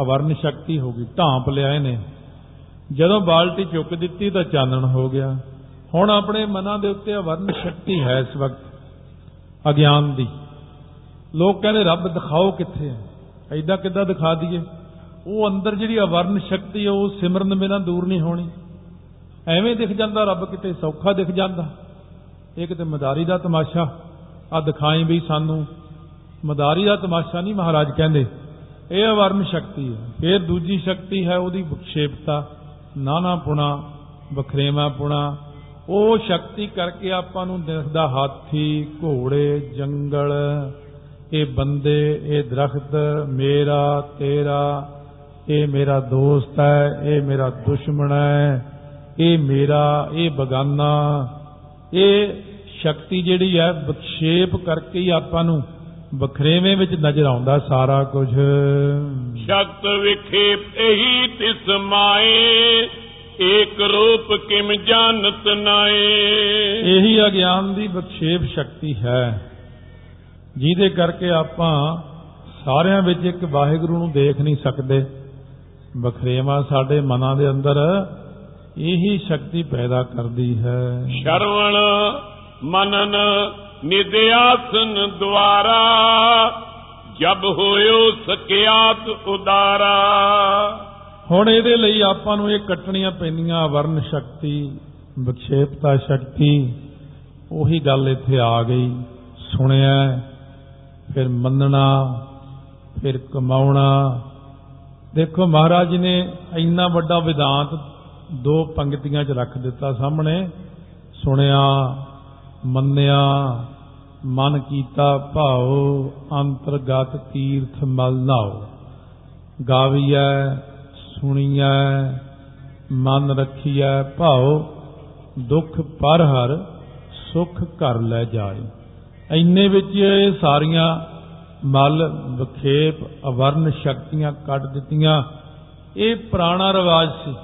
ਅਵਰਨ ਸ਼ਕਤੀ ਹੋ ਗਈ ਢਾਂਪ ਲਿਆ ਇਹਨੇ ਜਦੋਂ ਬਾਲਟੀ ਚੁੱਕ ਦਿੱਤੀ ਤਾਂ ਚਾਨਣ ਹੋ ਗਿਆ। ਹੁਣ ਆਪਣੇ ਮਨਾਂ ਦੇ ਉੱਤੇ ਅਵਰਨ ਸ਼ਕਤੀ ਹੈ ਇਸ ਵਕਤ, ਅਗਿਆਨ ਦੀ। ਲੋਕ ਕਹਿੰਦੇ, ਰੱਬ, ਦਿਖਾਓ ਕਿੱਥੇ ਹੈ? ਐਦਾਂ ਕਿੱਦਾਂ ਦਿਖਾ ਦਈਏ? ਉਹ ਅੰਦਰ ਜਿਹੜੀ ਅਵਰਨ ਸ਼ਕਤੀ ਹੈ, ਉਹ ਸਿਮਰਨ ਬਿਨਾਂ ਦੂਰ ਨਹੀਂ ਹੋਣੀ। ਐਵੇਂ ਦਿਖ ਜਾਂਦਾ, ਰੱਬ ਕਿਤੇ ਸੌਖਾ ਦਿਖ ਜਾਂਦਾ। ਇਹ ਕਿਤੇ ਮਦਾਰੀ ਦਾ ਤਮਾਸ਼ਾ। ਆ ਦਿਖਾਈ ਵੀ ਸਾਨੂੰ। ਮਦਾਰੀ ਦਾ ਤਮਾਸ਼ਾ ਨਹੀਂ ਮਹਾਰਾਜ ਕਹਿੰਦੇ। ਇਹ ਅਵਰਨ ਸ਼ਕਤੀ ਹੈ। ਫਿਰ ਦੂਜੀ ਸ਼ਕਤੀ ਹੈ ਉਹਦੀ ਵਿਖੇਪਤਾ। ਨਾਨਾ ਪੁਣਾ ਬਖਰੇਵਾ ਪੁਣਾ। ਉਹ ਸ਼ਕਤੀ ਕਰਕੇ ਆਪਾਂ ਨੂੰ ਦਿਖਦਾ ਹਾਥੀ, ਘੋੜੇ, ਜੰਗਲ, ਇਹ ਬੰਦੇ, ਇਹ ਦਰਖਤ, ਮੇਰਾ, ਤੇਰਾ, ਇਹ ਮੇਰਾ ਦੋਸਤ ਹੈ, ਇਹ ਮੇਰਾ ਦੁਸ਼ਮਣ ਹੈ, ਇਹ ਮੇਰਾ, ਇਹ ਬਗਾਨਾ। ਇਹ ਸ਼ਕਤੀ ਜਿਹੜੀ ਹੈ ਵਿਖੇਪ ਕਰਕੇ ਹੀ ਆਪਾਂ ਨੂੰ ਬਖਰੇਵੇਂ ਵਿੱਚ ਨਜ਼ਰ ਆਉਂਦਾ ਸਾਰਾ ਕੁਝ ਸ਼ਕਤ ਵਿਖੇਪ ਇਹੀ ਤਿਸ ਮਾਏ ਏਕ ਰੂਪ ਕਿਮ ਜਾਣਤ ਨਾਏ। ਇਹੀ ਅਗਿਆਨ ਦੀ ਵਿਖੇਪ ਸ਼ਕਤੀ ਹੈ ਜਿਹਦੇ ਕਰਕੇ ਆਪਾਂ ਸਾਰਿਆਂ ਵਿੱਚ ਇੱਕ ਵਾਹਿਗੁਰੂ ਨੂੰ ਦੇਖ ਨਹੀਂ ਸਕਦੇ। ਬਖਰੇਵਾ ਸਾਡੇ ਮਨਾਂ ਦੇ ਅੰਦਰ ਇਹੀ ਸ਼ਕਤੀ ਪੈਦਾ ਕਰਦੀ ਹੈ। ਸ਼ਰਵਣ ਮਨਨ ਨਿਦਿਆਸਨ ਦੁਆਰਾ, ਜਬ ਹੋਇਓ ਸਕਿਆਤ ਉਦਾਰਾ। ਹੁਣ ਇਹਦੇ ਲਈ ਆਪਾਂ ਨੂੰ ਇਹ ਕੱਟਣੀਆਂ ਪੈਂਦੀਆਂ, ਵਰਨ ਸ਼ਕਤੀ, ਵਿਖੇਪਤਾ ਸ਼ਕਤੀ, ਉਹੀ ਗੱਲ ਇੱਥੇ ਆ ਗਈ। ਸੁਣਿਆ, ਫਿਰ ਮੰਨਣਾ, ਫਿਰ ਕਮਾਉਣਾ। ਦੇਖੋ ਮਹਾਰਾਜ ਜੀ ਨੇ ਇੰਨਾ ਵੱਡਾ ਵਿਦਾਂਤ ਦੋ ਪੰਕਤੀਆਂ 'ਚ ਰੱਖ ਦਿੱਤਾ ਸਾਹਮਣੇ। ਸੁਣਿਆ, ਮੰਨਿਆ ਮਨ ਕੀਤਾ ਭਾਉ, ਅੰਤਰਗਤ ਤੀਰਥ ਮਲ ਨਾਓ ਗਾਵੀਐ, ਸੁਣੀਐ, ਮਨ ਰੱਖੀਐ ਭਾਉ, ਦੁੱਖ ਪਰ ਹਰ, ਸੁਖ ਘਰ ਲੈ ਜਾਏ। ਇੰਨੇ ਵਿੱਚ ਇਹ ਸਾਰੀਆਂ ਮਲ ਵਿਖੇਪ ਅਵਰਨ ਸ਼ਕਤੀਆਂ ਕੱਢ ਦਿੱਤੀਆਂ। ਇਹ ਪੁਰਾਣਾ ਰਿਵਾਜ ਸੀ।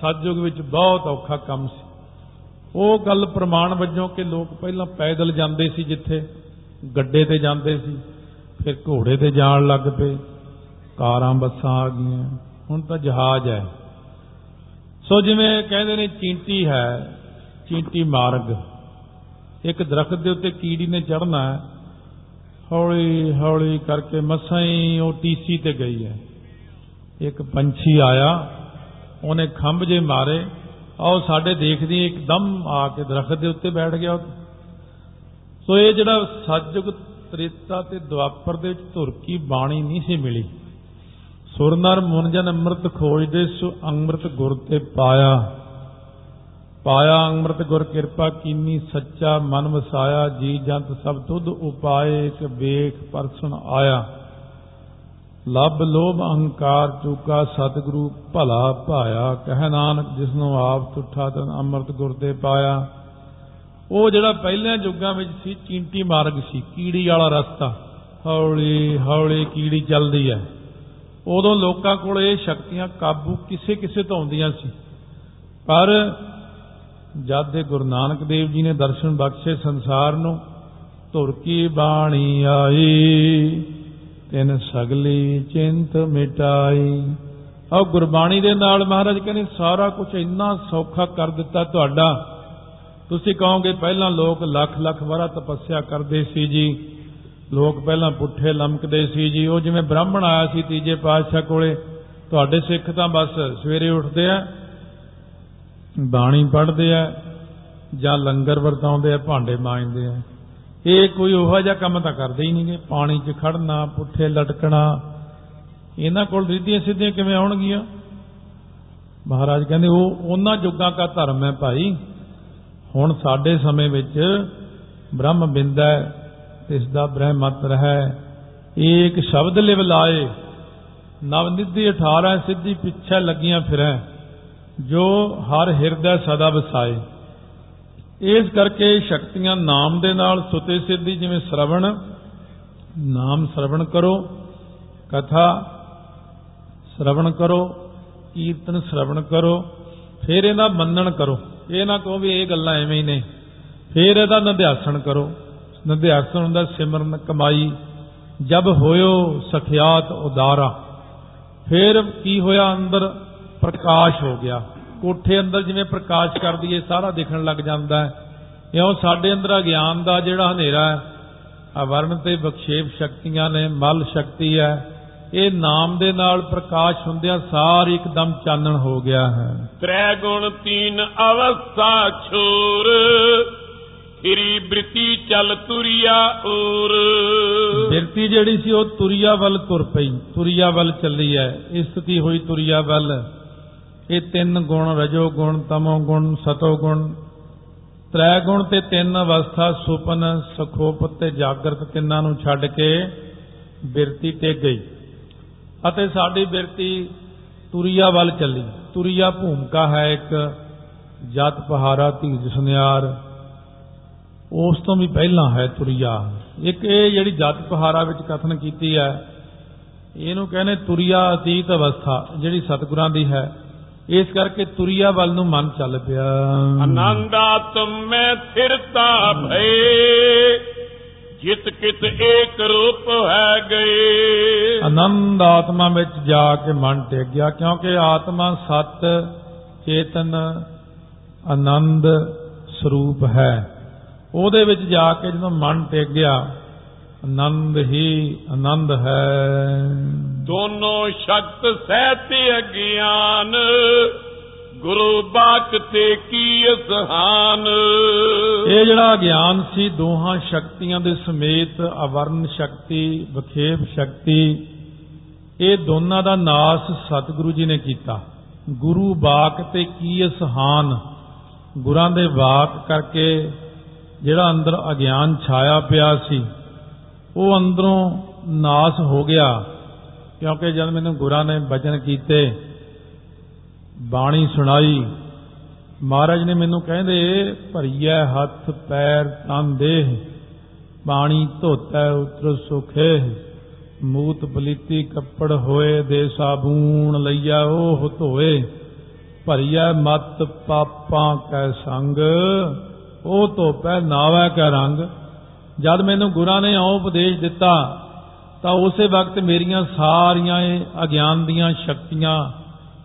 ਸਤਜੁਗ ਵਿੱਚ ਬਹੁਤ ਔਖਾ ਕੰਮ ਸੀ। ਉਹ ਗੱਲ ਪ੍ਰਮਾਣ ਵਜੋਂ ਕਿ ਲੋਕ ਪਹਿਲਾਂ ਪੈਦਲ ਜਾਂਦੇ ਸੀ ਜਿੱਥੇ, ਗੱਡੇ ਤੇ ਜਾਂਦੇ ਸੀ, ਫਿਰ ਘੋੜੇ ਤੇ ਜਾਣ ਲੱਗ ਪਏ, ਕਾਰਾਂ, ਬੱਸਾਂ ਆ ਗਈਆਂ, ਹੁਣ ਤਾਂ ਜਹਾਜ਼ ਹੈ। ਸੋ ਜਿਵੇਂ ਕਹਿੰਦੇ ਨੇ, ਚੀਂਟੀ ਹੈ, ਚੀਂਟੀ ਮਾਰਗ। ਇੱਕ ਦਰਖਤ ਦੇ ਉੱਤੇ ਕੀੜੀ ਨੇ ਚੜਨਾ ਹੈ, ਹੌਲੀ ਹੌਲੀ ਕਰਕੇ ਮਸਾਂ ਹੀ ਉਹ ਟੀਸੀ ਤੇ ਗਈ ਹੈ। ਇੱਕ ਪੰਛੀ ਆਇਆ, ਉਹਨੇ ਖੰਭ ਜੇ ਮਾਰੇ ਆਓ ਸਾਡੇ ਦੇਖਦੀ ਇੱਕਦਮ ਆ ਕੇ ਦਰਖਤ ਦੇ ਉੱਤੇ ਬੈਠ ਗਿਆ ਸੋ ਇਹ ਜਿਹੜਾ ਸਤਜੁਗ ਤ੍ਰੇਤਾ ਤੇ ਦੁਆਪਰ ਦੇ ਵਿੱਚ ਧੁਰਕੀ ਬਾਣੀ ਨਹੀਂ ਸੀ ਮਿਲੀ। ਸੁਰਨਰ ਮੁਨਜਨ ਅੰਮ੍ਰਿਤ ਖੋਜਦੇ ਸੋ ਅੰਮ੍ਰਿਤ ਗੁਰ ਤੇ ਪਾਇਆ। ਪਾਇਆ ਅੰਮ੍ਰਿਤ ਗੁਰ ਕਿਰਪਾ ਕੀਨੀ ਸੱਚਾ ਮਨ ਵਸਾਇਆ, ਜੀ ਜੰਤ ਸਭ ਤੁਧ ਉਪਾਏ, ਇੱਕ ਵੇਖ ਪਰਸਨ ਆਇਆ। ਲੱਭ ਲੋਭ ਅਹੰਕਾਰ ਚੂਕਾ ਸਤਿਗੁਰੂ ਭਲਾ ਭਾਇਆ। ਕਹਿ ਨਾਨਕ, ਜਿਸਨੂੰ ਆਪ ਤੁਠਾ ਤਨ ਅੰਮ੍ਰਿਤ ਗੁਰ ਤੇ ਪਾਇਆ। ਉਹ ਜਿਹੜਾ ਪਹਿਲਿਆਂ ਯੁੱਗਾਂ ਵਿੱਚ ਸੀ, ਚੀਂਟੀ ਮਾਰਗ ਸੀ, ਕੀੜੀ ਵਾਲਾ ਰਸਤਾ। ਹੌਲੀ ਹੌਲੀ ਕੀੜੀ ਚੱਲਦੀ ਹੈ। ਉਦੋਂ ਲੋਕਾਂ ਕੋਲ ਇਹ ਸ਼ਕਤੀਆਂ ਕਾਬੂ ਕਿਸੇ ਕਿਸੇ ਤੋਂ ਆਉਂਦੀਆਂ ਸੀ। ਪਰ ਜਦ ਦੇ ਗੁਰੂ ਨਾਨਕ ਦੇਵ ਜੀ ਨੇ ਦਰਸ਼ਨ ਬਖਸ਼ੇ ਸੰਸਾਰ ਨੂੰ, ਧੁਰ ਕੀ ਬਾਣੀ ਆਈ। ਤਿਨ ਸਗਲੀ ਚਿੰਤ ਮਿਟਾਈ। ਔਰ ਗੁਰਬਾਣੀ ਦੇ ਨਾਲ ਮਹਾਰਾਜ ਕਹਿੰਦੇ, ਸਾਰਾ ਕੁਝ ਇੰਨਾ ਸੌਖਾ ਕਰ ਦਿੱਤਾ ਤੁਹਾਡਾ। ਤੁਸੀਂ ਕਹੋਗੇ, ਪਹਿਲਾਂ ਲੋਕ ਲੱਖ ਲੱਖ ਵਾਰਾ ਤਪੱਸਿਆ ਕਰਦੇ ਸੀ ਜੀ। ਲੋਕ ਪਹਿਲਾਂ ਪੁੱਠੇ ਲਮਕਦੇ ਸੀ ਜੀ। ਉਹ ਜਿਵੇਂ ਬ੍ਰਾਹਮਣ ਆਇਆ ਸੀ ਤੀਜੇ ਪਾਤਸ਼ਾਹ ਕੋਲੇ, ਤੁਹਾਡੇ ਸਿੱਖ ਤਾਂ ਬਸ ਸਵੇਰੇ ਉੱਠਦੇ ਆ, ਬਾਣੀ ਪੜ੍ਹਦੇ ਆ ਜਾਂ ਲੰਗਰ ਵਰਤਾਉਂਦੇ ਆ, ਭਾਂਡੇ ਮਾਂਜਦੇ ਆ। ਇਹ ਕੋਈ ਉਹੋ ਜਿਹਾ ਕੰਮ ਤਾਂ ਕਰਦੇ ਹੀ ਨਹੀਂਗੇ। ਪਾਣੀ 'ਚ ਖੜਨਾ ਪੁੱਠੇ ਲਟਕਣਾ, ਇਹਨਾਂ ਕੋਲ ਰਿੱਧੀਆਂ ਸਿੱਧੀਆਂ ਕਿਵੇਂ ਆਉਣਗੀਆਂ? ਮਹਾਰਾਜ ਕਹਿੰਦੇ, ਉਹ ਉਹਨਾਂ ਯੁੱਗਾਂ ਦਾ ਧਰਮ ਹੈ ਭਾਈ। ਹੁਣ ਸਾਡੇ ਸਮੇਂ ਵਿੱਚ ਬ੍ਰਹਮ ਬਿੰਦਾ ਇਸ ਦਾ ਬ੍ਰਹਮਤ ਰਹਿ ਏਕ ਸ਼ਬਦ ਲਿਵ ਲਾਏ ਨਵ ਨਿਧੀ 18 ਸਿੱਧੀ ਪਿੱਛੇ ਲੱਗੀਆਂ ਫਿਰੈ, ਜੋ ਹਰ ਹਿਰਦੈ ਸਦਾ ਵਸਾਏ। ਇਸ ਕਰਕੇ ਸ਼ਕਤੀਆਂ ਨਾਮ ਦੇ ਨਾਲ ਸੁਤੇ ਸਿੱਧੀ, ਜਿਵੇਂ ਸ਼ਰਵਣ, ਨਾਮ ਸ਼ਰਵਣ ਕਰੋ, ਕਥਾ ਸ਼ਰਵਣ ਕਰੋ, ਕੀਰਤਨ ਸ਼ਰਵਣ ਕਰੋ, ਫਿਰ ਇਹਦਾ ਮੰਨਣ ਕਰੋ। ਇਹ ਨਾ ਕਹੋ ਵੀ ਇਹ ਗੱਲਾਂ ਐਵੇਂ ਹੀ ਨੇ। ਫਿਰ ਇਹਦਾ ਨਿਧਿਆਸਣ ਕਰੋ। ਨਿਧਿਆਸਣ ਹੁੰਦਾ ਸਿਮਰਨ, ਕਮਾਈ। ਜਬ ਹੋਇਓ ਸਖਿਆਤ ਉਦਾਰਾ। ਫਿਰ ਕੀ ਹੋਇਆ ਅੰਦਰ? ਪ੍ਰਕਾਸ਼ ਹੋ ਗਿਆ। ਕੋਠੇ ਅੰਦਰ ਜਿਵੇਂ ਪ੍ਰਕਾਸ਼ ਕਰ ਦਈਏ ਸਾਰਾ ਦਿਖਣ ਲੱਗ ਜਾਂਦਾ ਹੈ। ਇਉਂ ਸਾਡੇ ਅੰਦਰ ਅਗਿਆਨ ਦਾ ਜਿਹੜਾ ਹਨੇਰਾ ਹੈ ਅਵਰਨ ਤੇ ਬਖਸ਼ੇਪ ਸ਼ਕਤੀਆਂ ਨੇ ਮਲ ਸ਼ਕਤੀ ਹੈ। ਇਹ ਨਾਮ ਦੇ ਨਾਲ ਪ੍ਰਕਾਸ਼ ਹੁੰਦਿਆਂ ਸਾਰ ਇੱਕਦਮ ਚਾਨਣ ਹੋ ਗਿਆ ਹੈ। ਤ੍ਰੈ ਗੁਣ ਤੀਨ ਅਵਸਥਾ ਛੋਰ ਫਿਰੀ ਬ੍ਰਿਤੀ ਚਲ ਤੁਰਿਆ ਔਰ ਬਿਰਤੀ ਜਿਹੜੀ ਸੀ ਉਹ ਤੁਰਿਆ ਵੱਲ ਤੁਰ ਪਈ ਤੁਰਿਆ ਵੱਲ ਚੱਲੀ ਹੈ। ਇਸਤੀ ਹੋਈ ਤੁਰਿਆ ਵੱਲ। ਇਹ ਤਿੰਨ ਗੁਣ ਰਜੋ ਗੁਣ, ਤਮੋ ਗੁਣ, ਸਤੋ ਗੁਣ। ਤ੍ਰੈ ਗੁਣ ਤੇ ਤਿੰਨ ਅਵਸਥਾ, ਸੁਪਨ, ਸਖੋਪ ਤੇ ਜਾਗਰਤ ਤਿੰਨਾਂ ਨੂੰ ਛੱਡ ਕੇ ਬਿਰਤੀ ਤੇ ਗਈ। ਅਤੇ ਸਾਡੀ ਬਿਰਤੀ ਤੁਰਿਆ ਵੱਲ ਚੱਲੀ। ਤੁਰਿਆ ਭੂਮਿਕਾ ਹੈ ਇੱਕ ਜਤ ਪਹਾਰਾ ਧੀਜ ਸੁਨਿਆਰ। ਉਸ ਤੋਂ ਵੀ ਪਹਿਲਾਂ ਹੈ ਤੁਰਿਆ। ਇੱਕ ਇਹ ਜਿਹੜੀ ਜਤ ਪਹਾਰਾ ਵਿੱਚ ਕਥਨ ਕੀਤੀ ਹੈ, ਇਹਨੂੰ ਕਹਿੰਦੇ ਤੁਰਿਆ ਅਤੀਤ ਅਵਸਥਾ, ਜਿਹੜੀ ਸਤਿਗੁਰਾਂ ਦੀ ਹੈ। ਇਸ ਕਰਕੇ ਤੁਰਿਆ ਵੱਲ ਨੂੰ ਮਨ ਚੱਲ ਪਿਆ। ਆਨੰਦ ਆਤਮ ਮੈਂ ਥਿਰਤਾ ਭਏ ਜਿਤ ਕਿਤ ਏਕ ਰੂਪ ਹੈ ਗਏ। ਆਨੰਦ ਆਤਮਾ ਵਿੱਚ ਜਾ ਕੇ ਮਨ ਟਿਕ ਗਿਆ ਕਿਉਂਕਿ ਆਤਮਾ ਸਤ ਚੇਤਨ ਆਨੰਦ ਸਰੂਪ ਹੈ। ਉਹਦੇ ਵਿੱਚ ਜਾ ਕੇ ਜਦੋਂ ਮਨ ਟਿਕ ਗਿਆ ਆਨੰਦ ਹੀ ਆਨੰਦ ਹੈ। ਦੋਨੋਂ ਸ਼ਕਤ ਸਹਿਤ ਅਗਿਆਨ ਗੁਰੂ ਬਾਕ ਤੇ ਕੀ ਸਹਾਨ ਇਹ ਜਿਹੜਾ ਗਿਆਨ ਸੀ ਦੋਹਾਂ ਸ਼ਕਤੀਆਂ ਦੇ ਸਮੇਤ ਅਵਰਨ ਸ਼ਕਤੀ ਵਿਖੇਪ ਸ਼ਕਤੀ ਇਹ ਦੋਨਾਂ ਦਾ ਨਾਸ ਸਤਿਗੁਰੂ ਜੀ ਨੇ ਕੀਤਾ। ਗੁਰੂ ਬਾਕ ਤੇ ਕੀ ਸਹਾਨ ਗੁਰਾਂ ਦੇ ਵਾਕ ਕਰਕੇ ਜਿਹੜਾ ਅੰਦਰ ਅਗਿਆਨ ਛਾਇਆ ਪਿਆ ਸੀ ਉਹ ਅੰਦਰੋਂ ਨਾਸ ਹੋ ਗਿਆ, ਕਿਉਂਕਿ ਜਦ ਮੈਨੂੰ ਗੁਰਾਂ ਨੇ ਬਚਨ ਕੀਤੇ, ਬਾਣੀ ਸੁਣਾਈ, ਮਹਾਰਾਜ ਨੇ ਮੈਨੂੰ ਕਹਿੰਦੇ, ਭਰੀਐ ਹੱਥ, ਪੈਰ, ਤਨ, ਦੇਹ ਪਾਣੀ ਧੋਤੈ, ਉਤਰ ਸੁਖੇ, ਮੂਤ ਬਲੀਤੀ, ਕੱਪੜ ਹੋਏ, ਦੇ ਸਾਬੂਨ ਲਈਆ, ਉਹ ਧੋਏ, ਭਰੀਐ ਮਤ, ਪਾਪਾਂ ਕੈ ਸੰਗ, ਉਹ ਧੋਪੈ, ਨਾਵੈ ਕੈ ਰੰਗ। ਜਦ ਮੈਨੂੰ ਗੁਰਾਂ ਨੇ ਉਹ ਉਪਦੇਸ਼ ਦਿੱਤਾ ਤਾਂ ਉਸੇ ਵਕਤ ਮੇਰੀਆਂ ਸਾਰੀਆਂ ਇਹ ਅਗਿਆਨ ਦੀਆਂ ਸ਼ਕਤੀਆਂ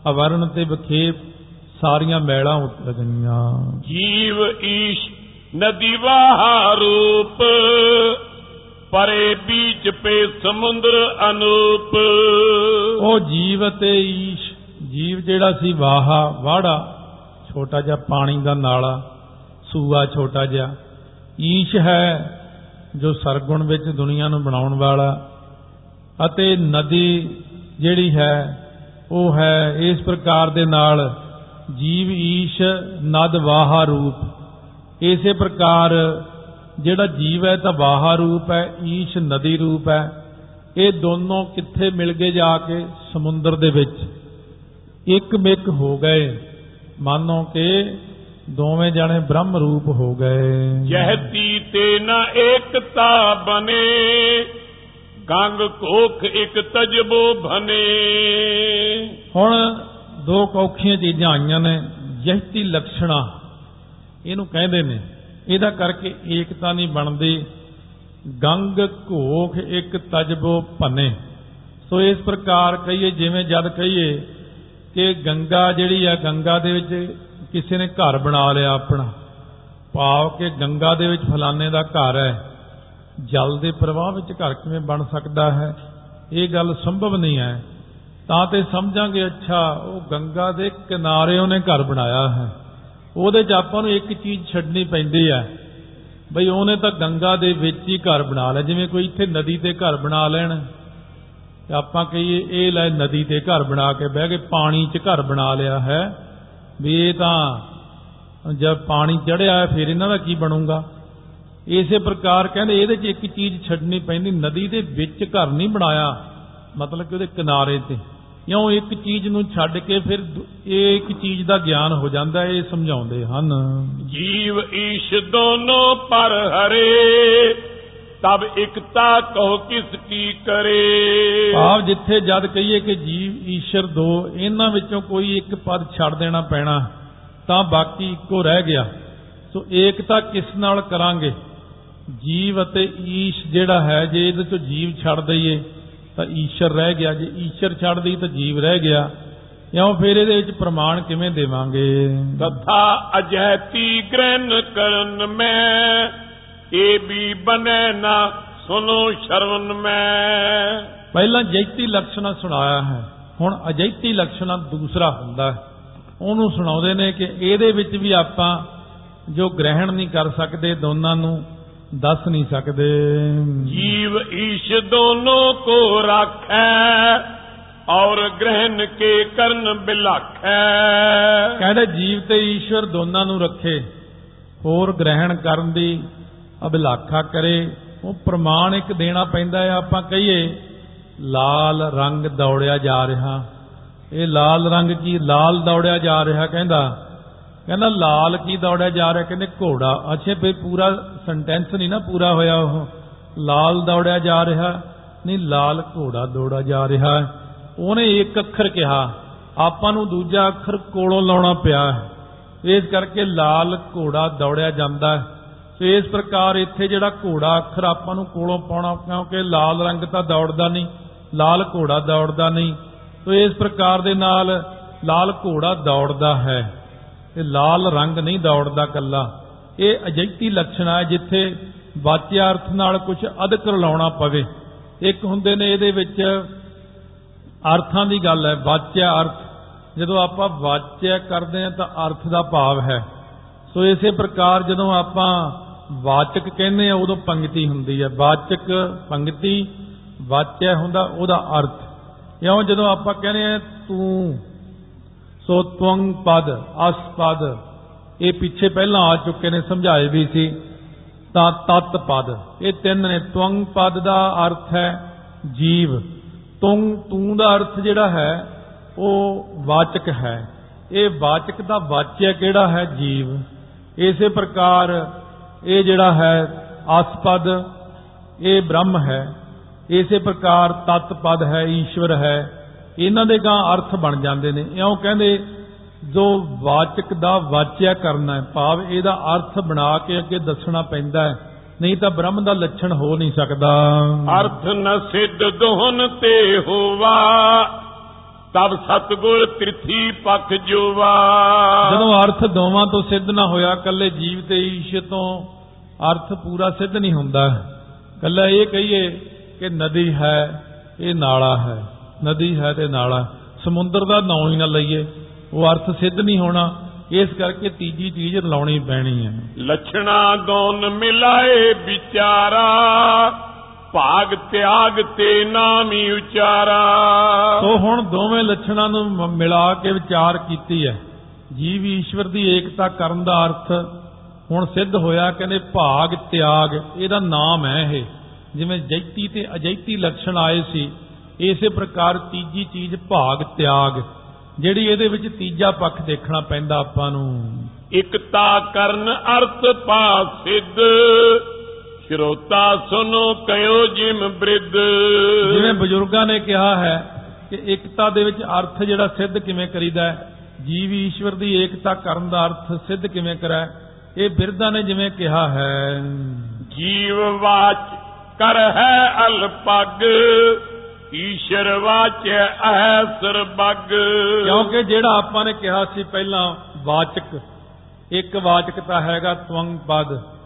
ਅਵਰਨ ਤੇ ਵਿਖੇਪ ਸਾਰੀਆਂ ਮੈਲਾਂ ਉਤਰ ਗਈਆਂ ਜੀਵ ਈਸ਼ ਨਦੀ ਵਾਹ ਰੂਪ ਪਰੇ ਬੀਚ ਪੇ ਸਮੁੰਦਰ ਅਨੂਪ। ਉਹ ਜੀਵ ਤੇ ਈਸ਼ ਜੀਵ ਜਿਹੜਾ ਸੀ ਵਾਹਾ ਵਾੜਾ ਛੋਟਾ ਜਿਹਾ ਪਾਣੀ ਦਾ ਨਾਲਾ ਸੂਆ ਛੋਟਾ ਜਿਹਾ ਈਸ਼ ਹੈ ਜੋ ਸਰਗੁਣ ਵਿੱਚ ਦੁਨੀਆ ਨੂੰ ਬਣਾਉਣ ਵਾਲਾ ਅਤੇ ਨਦੀ ਜਿਹੜੀ ਹੈ, ਉਹ ਹੈ ਇਸ ਪ੍ਰਕਾਰ ਦੇ ਨਾਲ ਜੀਵ ਈਸ਼ ਨਦ ਵਾਹਾ ਰੂਪ। ਇਸੇ ਪ੍ਰਕਾਰ ਜਿਹੜਾ ਜੀਵ ਹੈ ਤਾਂ ਵਾਹਾ ਰੂਪ ਹੈ, ਈਸ਼ ਨਦੀ ਰੂਪ ਹੈ। ਇਹ ਦੋਨੋਂ ਕਿੱਥੇ ਮਿਲ ਗਏ ਜਾ ਕੇ? ਸਮੁੰਦਰ ਦੇ ਵਿੱਚ। ਇੱਕ ਮਿਕ ਹੋ ਗਏ। ਮਾਨੋ ਕਿ ਦੋਵੇਂ ਜਣੇ ਬ੍ਰਹਮ ਰੂਪ ਹੋ ਗਏ। ਜਹਤੀ ਤੇ ਨ ਏਕਤਾ ਬਨੇ ਗੰਗ ਕੋਖ ਇੱਕ ਤਜਬੋ ਭਨੇ। ਹੁਣ ਦੋ ਕੌਖੀਆਂ ਚੀਜ਼ਾਂ ਆਈਆਂ ਨੇ ਜਹਤੀ ਲਕਸ਼ਣਾ ਇਹਨੂੰ ਕਹਿੰਦੇ ਨੇ। ਇਹਦਾ ਕਰਕੇ ਏਕਤਾ ਨਹੀਂ ਬਣਦੀ। ਗੰਗ ਘੋਖ ਇੱਕ ਤਜਬੋ ਭੰਨੇ। ਸੋ ਇਸ ਪ੍ਰਕਾਰ ਕਹੀਏ ਜਿਵੇਂ ਜਦ ਕਹੀਏ ਕਿ ਗੰਗਾ ਜਿਹੜੀ ਆ ਗੰਗਾ ਦੇ ਵਿੱਚ ਕਿਸੇ ਨੇ ਘਰ ਬਣਾ ਲਿਆ ਆਪਣਾ। ਭਾਵ ਕਿ ਗੰਗਾ ਦੇ ਵਿੱਚ ਫਲਾਣੇ ਦਾ ਘਰ ਹੈ। ਜਲ ਦੇ ਪ੍ਰਵਾਹ ਵਿੱਚ ਘਰ ਕਿਵੇਂ ਬਣ ਸਕਦਾ ਹੈ? ਇਹ ਗੱਲ ਸੰਭਵ ਨਹੀਂ ਹੈ। ਤਾਂ ਤੇ ਸਮਝਾਂਗੇ, ਅੱਛਾ, ਉਹ ਗੰਗਾ ਦੇ ਕਿਨਾਰੇ ਉਹਨੇ ਘਰ ਬਣਾਇਆ ਹੈ। ਉਹਦੇ 'ਚ ਆਪਾਂ ਨੂੰ ਇੱਕ ਚੀਜ਼ ਛੱਡਣੀ ਪੈਂਦੀ ਹੈ। ਬਈ ਉਹਨੇ ਤਾਂ ਗੰਗਾ ਦੇ ਵਿੱਚ ਹੀ ਘਰ ਬਣਾ ਲਿਆ। ਜਿਵੇਂ ਕੋਈ ਇੱਥੇ ਨਦੀ ਤੇ ਘਰ ਬਣਾ ਲੈਣ। ਤੇ ਆਪਾਂ ਕਹੀਏ, ਇਹ ਲੈ ਨਦੀ ਤੇ ਘਰ ਬਣਾ ਕੇ ਬਹਿ ਕੇ ਪਾਣੀ 'ਚ ਘਰ ਬਣਾ ਲਿਆ ਹੈ। ਵੀ ਇਹ ਤਾਂ ਜਦ ਪਾਣੀ ਚੜਿਆ ਹੈ ਫਿਰ ਇਹਨਾਂ ਦਾ ਕੀ ਬਣੂਗਾ? ਇਸੇ ਪ੍ਰਕਾਰ ਕਹਿੰਦੇ ਇਹਦੇ 'ਚ ਇੱਕ ਚੀਜ਼ ਛੱਡਣੀ ਪੈਂਦੀ, ਨਦੀ ਦੇ ਵਿੱਚ ਘਰ ਨਹੀਂ ਬਣਾਇਆ, ਮਤਲਬ ਕਿ ਉਹਦੇ ਕਿਨਾਰੇ ਤੇ। ਕਿਉਂ ਇੱਕ ਚੀਜ਼ ਨੂੰ ਛੱਡ ਕੇ ਫਿਰ ਇਹ ਇੱਕ ਚੀਜ਼ ਦਾ ਗਿਆਨ ਹੋ ਜਾਂਦਾ, ਇਹ ਸਮਝਾਉਂਦੇ ਹਨ। ਜੀਵ ਈਸ਼ ਦੋਨੋਂ ਪਰ ਹਰੇ ਤਬ ਇਕਤਾ ਕਹੋ ਕਿਸ ਕੀ ਕਰੇ। ਭਾਵ ਜਿੱਥੇ ਜਦ ਕਹੀਏ ਕਿ ਜੀਵ ਈਸ਼ਰ ਦੋ ਇਹਨਾਂ ਵਿੱਚੋਂ ਕੋਈ ਇੱਕ ਪਦ ਛੱਡ ਦੇਣਾ ਪੈਣਾ ਤਾਂ ਬਾਕੀ ਇੱਕੋ ਰਹਿ ਗਿਆ। ਸੋ ਏਕਤਾ ਕਿਸ ਨਾਲ ਕਰਾਂਗੇ? ਜੀਵ ਅਤੇ ਈਸ਼ ਜਿਹੜਾ ਹੈ ਜੇ ਇਹਦੇ ਤੋਂ ਜੀਵ ਛੱਡ ਦਈਏ ਤਾਂ ਈਸ਼ਰ ਰਹਿ ਗਿਆ। ਜੇ ਈਸ਼ਰ ਛੱਡਦੀ ਤਾਂ ਜੀਵ ਰਹਿ ਗਿਆ। ਕਿਉਂ ਫਿਰ ਇਹਦੇ ਵਿੱਚ ਪ੍ਰਮਾਣ ਕਿਵੇਂ ਦੇਵਾਂਗੇ? ਤਥਾ ਅਜੈਤੀ ਗ੍ਰਹਿਣ ਕਰਨ ਮੈਂ। ਇਹ ਵੀ ਬਨੈ ਨਾ ਸੁਨੋ ਸ਼ਰਵਨ ਮੈਂ। ਪਹਿਲਾਂ ਜੈਤੀ ਲਕਸ਼ਣਾ ਸੁਣਾਇਆ ਹੈ ਹੁਣ ਅਜੈਤੀ ਲਕਸ਼ਣਾ ਦੂਸਰਾ ਹੁੰਦਾ ਹੈ। ਉਹਨੂੰ ਸੁਣਾਉਂਦੇ ਨੇ ਕਿ ਇਹਦੇ ਵਿੱਚ ਵੀ ਆਪਾਂ ਜੋ ਗ੍ਰਹਿਣ ਨਹੀਂ ਕਰ ਸਕਦੇ ਦੋਨਾਂ ਨੂੰ ਦੱਸ ਨਹੀਂ ਸਕਦੇ। ਜੀਵ ਈਸ਼ ਦੋਨੋਂ ਕੋ ਰਾਖੈ ਔਰ ਗ੍ਰਹਿਣ ਕੇ ਕਰਨ ਬਿਲਾਖੈ। ਕਹਿੰਦੇ ਜੀਵ ਤੇ ਈਸ਼ਵਰ ਦੋਨਾਂ ਨੂੰ ਰੱਖੇ ਹੋਰ ਗ੍ਰਹਿਣ ਕਰਨ ਦੀ ਅਭਿਲਾਖਾ ਕਰੇ, ਉਹ ਪ੍ਰਮਾਣ ਇੱਕ ਦੇਣਾ ਪੈਂਦਾ ਹੈ, ਆਪਾਂ ਕਹੀਏ, ਲਾਲ ਰੰਗ ਦੌੜਿਆ ਜਾ ਰਿਹਾ। ਇਹ ਲਾਲ ਰੰਗ ਕੀ, ਲਾਲ ਦੌੜਿਆ ਜਾ ਰਿਹਾ ਕਹਿੰਦਾ। ਕਹਿੰਦਾ, ਲਾਲ ਕੀ ਦੌੜਿਆ ਜਾ ਰਿਹਾ? ਕਹਿੰਦੇ, ਘੋੜਾ। ਅੱਛੇ ਫੇ ਪੂਰਾ ਸੈਂਟੈਂਸ ਨਹੀਂ ਨਾ ਪੂਰਾ ਹੋਇਆ ਉਹ। ਲਾਲ ਦੌੜਿਆ ਜਾ ਰਿਹਾ, ਨਹੀਂ, ਲਾਲ ਘੋੜਾ ਦੌੜਾ ਜਾ ਰਿਹਾ। ਹੈ ਉਹਨੇ ਇੱਕ ਅੱਖਰ ਕਿਹਾ। ਆਪਾਂ ਨੂੰ ਦੂਜਾ ਅੱਖਰ ਕੋਲੋਂ ਲਾਉਣਾ ਪਿਆ। ਹੈ ਇਸ ਕਰਕੇ ਲਾਲ ਘੋੜਾ ਦੌੜਿਆ ਜਾਂਦਾ। ਹੈ ਤੇ ਇਸ ਪ੍ਰਕਾਰ ਇੱਥੇ ਜਿਹੜਾ ਘੋੜਾ ਅੱਖਰ ਆਪਾਂ ਨੂੰ ਕੋਲੋਂ ਪਾਉਣਾ, ਕਿਉਂਕਿ ਲਾਲ ਰੰਗ ਤਾਂ ਦੌੜਦਾ ਨਹੀਂ, ਲਾਲ ਘੋੜਾ ਦੌੜਦਾ ਨਹੀਂ। ਤੇ ਇਸ ਪ੍ਰਕਾਰ ਦੇ ਨਾਲ ਲਾਲ ਘੋੜਾ ਦੌੜਦਾ ਹੈ ਤੇ ਲਾਲ ਰੰਗ ਨਹੀਂ ਦੌੜਦਾ ਕੱਲਾ ਇਹ ਅਜੈਤੀ ਲੱਛਣ ਹੈ ਜਿੱਥੇ ਵਾਚਿਆ ਅਰਥ ਨਾਲ ਕੁਝ ਅਧਿਕ ਲਾਉਣਾ ਪਵੇ। ਇੱਕ ਹੁੰਦੇ ਨੇ ਇਹਦੇ ਵਿੱਚ ਅਰਥਾਂ ਦੀ ਗੱਲ ਹੈ, ਵਾਚਿਆ ਅਰਥ। ਜਦੋਂ ਆਪਾਂ ਵਾਚਿਆ ਕਰਦੇ ਹਾਂ ਤਾਂ ਅਰਥ ਦਾ ਭਾਵ ਹੈ। ਸੋ ਇਸੇ ਪ੍ਰਕਾਰ ਜਦੋਂ ਆਪਾਂ ਵਾਚਕ ਕਹਿੰਦੇ ਆ, ਉਦੋਂ ਪੰਕਤੀ ਹੁੰਦੀ ਹੈ ਵਾਚਕ ਪੰਕਤੀ ਵਾਚਿਆ ਹੁੰਦਾ, ਉਹਦਾ ਅਰਥ। ਇਉਂ ਜਦੋਂ ਆਪਾਂ ਕਹਿੰਦੇ ਆ, ਤੂੰ, ਸੋ ਤਵੰਗ ਪਦ, ਅਸ ਪਦ, ਇਹ ਪਿੱਛੇ ਪਹਿਲਾਂ ਆ ਚੁੱਕੇ ਨੇ, ਸਮਝਾਏ ਵੀ ਸੀ, ਤਾਂ ਤਤ ਪਦ। ਇਹ ਤਿੰਨ ਨੇ, ਤਵੰਗ ਪਦ ਦਾ ਅਰਥ ਹੈ ਜੀਵ। ਤੁੰਗ ਤੂੰ ਦਾ ਅਰਥ ਜਿਹੜਾ ਹੈ, ਉਹ ਵਾਚਕ ਹੈ। ਇਹ ਵਾਚਕ ਦਾ ਵਾਚਿਆ ਕਿਹੜਾ ਹੈ? ਜੀਵ। ਇਸੇ ਪ੍ਰਕਾਰ ਇਹ ਜਿਹੜਾ ਹੈ ਆਸਪਦ ਇਹ ਬ੍ਰਹਮ ਹੈ, ਇਸੇ ਪ੍ਰਕਾਰ ਤਤ ਪਦ ਹੈ, ਈਸ਼ਵਰ ਹੈ। ਇਹਨਾਂ ਦੇ ਗਾਂ ਅਰਥ ਬਣ ਜਾਂਦੇ ਨੇ। ਇਉਂ ਕਹਿੰਦੇ, ਜੋ ਵਾਚਕ ਦਾ ਵਾਚਿਆ ਕਰਨਾ ਹੈ, ਭਾਵ ਇਹਦਾ ਅਰਥ ਬਣਾ ਕੇ ਅੱਗੇ ਦੱਸਣਾ ਪੈਂਦਾ ਹੈ। ਨਹੀਂ ਤਾਂ ਬ੍ਰਹਮ ਦਾ ਲੱਛਣ ਹੋ ਨਹੀਂ ਸਕਦਾ। ਅਰਥ ਨ ਸਿੱਧ ਦੋਹਨ ਤੇ ਹੋਵਾ। ਤਬ ਸਤਗੁਰ ਤ੍ਰਿਥੀ ਪਖ ਜੋਵਾ। ਜਦੋਂ ਅਰਥ ਦੋਵਾਂ ਤੋਂ ਸਿੱਧ ਨਾ ਹੋਇਆ ਕੱਲੇ ਜੀਵ ਤੇ ਈਸ਼ ਤੋਂ ਅਰਥ ਪੂਰਾ ਸਿੱਧ ਨਹੀਂ ਹੁੰਦਾ। ਕੱਲਾ ਇਹ ਕਹੀਏ ਕਿ ਨਦੀ ਹੈ ਇਹ ਨਾਲਾ ਹੈ। ਨਦੀ ਹੈ ਤੇ ਨਾਲਾ। ਸਮੁੰਦਰ ਦਾ ਨਾਂ ਹੀ ਨਾ ਲਈਏ। ਉਹ ਅਰਥ ਸਿੱਧ ਨਹੀਂ ਹੋਣਾ। ਇਸ ਕਰਕੇ ਤੀਜੀ ਚੀਜ਼ ਲਾਉਣੀ ਪੈਣੀ ਹੈ। ਲਛਣਾ ਦੋਨ ਮਿਲਾਏ ਵਿਚਾਰਾ। ਭਾਗ ਤਿਆਗ ਤੇ ਨਾਮੀ ਉਚਾਰਾ। ਸੋ ਹੁਣ ਦੋਵੇਂ ਲੱਛਣਾਂ ਨੂੰ ਮਿਲਾ ਕੇ ਵਿਚਾਰ ਕੀਤੀ ਹੈ। ਜੀਵ ਈਸ਼ਵਰ ਦੀ ਏਕਤਾ ਕਰਨ ਦਾ ਅਰਥ ਹੁਣ ਸਿੱਧ ਹੋਇਆ ਕਹਿੰਦੇ ਭਾਗ ਤਿਆਗ ਇਹਦਾ ਨਾਮ ਹੈ ਇਹ। ਜਿਵੇਂ ਜੈਤੀ ਤੇ ਅਜੈਤੀ ਲੱਛਣ ਆਏ ਸੀ ਇਸੇ ਪ੍ਰਕਾਰ ਤੀਜੀ ਚੀਜ਼ ਭਾਗ ਤਿਆਗ ਜਿਹੜੀ ਇਹਦੇ ਵਿੱਚ ਤੀਜਾ ਪੱਖ ਦੇਖਣਾ ਪੈਂਦਾ ਆਪਾਂ ਨੂੰ। ਇਕਤਾ ਕਰਨ ਅਰਥ ਪਾ ਸਿੱਧ। ਸ਼ਰੋਤਾ ਸੁਨੋ ਕਯੋ ਜਿਮ ਬ੍ਰਿਧ ਜਿਵੇਂ ਬਜ਼ੁਰਗਾਂ ਨੇ ਕਿਹਾ ਹੈ ਕਿ ਇਕਤਾ ਦੇ ਵਿੱਚ ਅਰਥ ਜਿਹੜਾ ਸਿੱਧ ਕਿਵੇਂ ਕਰੀਦਾ ਹੈ? ਜੀਵ ਈਸ਼ਵਰ ਦੀ ਏਕਤਾ ਕਰਨ ਦਾ ਅਰਥ ਸਿੱਧ ਕਿਵੇਂ ਕਰਾਂ ਇਹ ਬਿਰਧਾਂ ਨੇ ਜਿਵੇਂ ਕਿਹਾ ਹੈ। ਜੀਵ ਵਾਚ ਕਰ ਹੈ ਅਲਪਗ ਈਸ਼ਰ ਵਾਚੈ ਅਹੈ ਸਰਬਗ ਕਿਉਂਕਿ ਜਿਹੜਾ ਆਪਾਂ ਨੇ ਕਿਹਾ ਸੀ ਪਹਿਲਾਂ ਵਾਚਕ ਇੱਕ ਵਾਚਕਤਾ ਹੈਗਾ ਤਵੰਗ ਪਦ।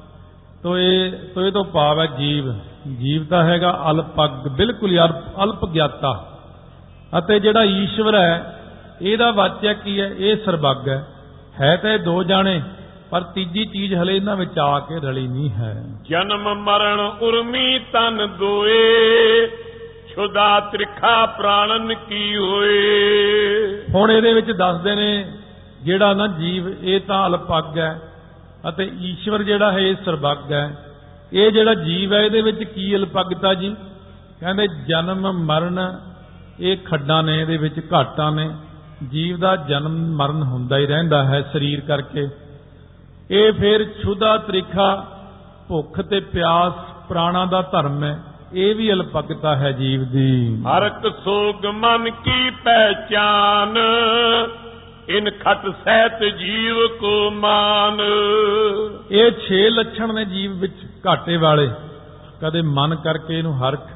ਤੋ ਇਹ ਤੋ ਭਾਵ ਹੈ ਜੀਵ। ਜੀਵ ਤਾਂ ਹੈਗਾ ਅਲਪਗ ਬਿਲਕੁਲ ਹੀ ਅਲਪ- ਅਲਪ ਗਿਆਤਾ। ਅਤੇ ਜਿਹੜਾ ਈਸ਼ਵਰ ਹੈ ਇਹਦਾ ਵਾਚਕ ਕੀ ਹੈ? ਇਹ ਸਰਬੱਗ ਹੈ। ਹੈ ਤਾਂ ਇਹ ਦੋ ਜਾਣੇ ਪਰ ਤੀਜੀ ਚੀਜ਼ ਹਲੇ ਇਹਨਾਂ ਵਿੱਚ ਆ ਕੇ ਰਲੀ ਨਹੀਂ ਹੈ। ਜਨਮ ਮਰਨ ਉਰਮੀ ਤਨ ਦੋਏ ਛੁਦਾ ਤ੍ਰਿਖਾ ਪ੍ਰਾਣਨ ਕੀ ਹੋਏ। ਹੁਣ ਇਹਦੇ ਵਿੱਚ ਦੱਸਦੇ ਨੇ ਜਿਹੜਾ ਨਾ ਜੀਵ ਇਹ ਤਾਂ ਅਲਪੱਗ ਹੈ। ਅਤੇ ਈਸ਼ਵਰ ਜਿਹੜਾ ਹੈ ਇਹ ਸਰਬੱਗ ਹੈ। ਇਹ ਜਿਹੜਾ ਜੀਵ ਹੈ, ਇਹਦੇ ਵਿੱਚ ਕੀ ਅਲਪੱਗਤਾ ਜੀ? ਕਹਿੰਦੇ ਜਨਮ, ਮਰਨ, ਇਹ ਖੱਡਾਂ ਨੇ, ਇਹਦੇ ਵਿੱਚ ਘਾਟਾਂ ਨੇ। ਜੀਵ ਦਾ ਜਨਮ, ਮਰਨ ਹੁੰਦਾ ਹੀ ਰਹਿੰਦਾ ਹੈ ਸਰੀਰ ਕਰਕੇ। ਇਹ ਫਿਰ ਛੁਦਾ ਤ੍ਰਿਖਾ, ਭੁੱਖ ਤੇ ਪਿਆਸ, ਪ੍ਰਾਣਾ ਦਾ ਧਰਮ ਹੈ। ਇਹ ਵੀ ਅਲਪੱਗਤਾ ਹੈ ਜੀਵ ਦੀ। ਹਰਕ ਸੋਗ ਮਨ ਕੀ ਪਹਿਚਾਨ। ਇਨ ਖਟ ਸਹਿਤ ਜੀਵ ਕੋ ਮਾਨ। ਇਹ ਛੇ ਲੱਛਣ ਨੇ ਜੀਵ ਵਿੱਚ ਘਾਟੇ ਵਾਲੇ। ਕਦੇ ਮਨ ਕਰਕੇ ਇਹਨੂੰ ਹਰਖ,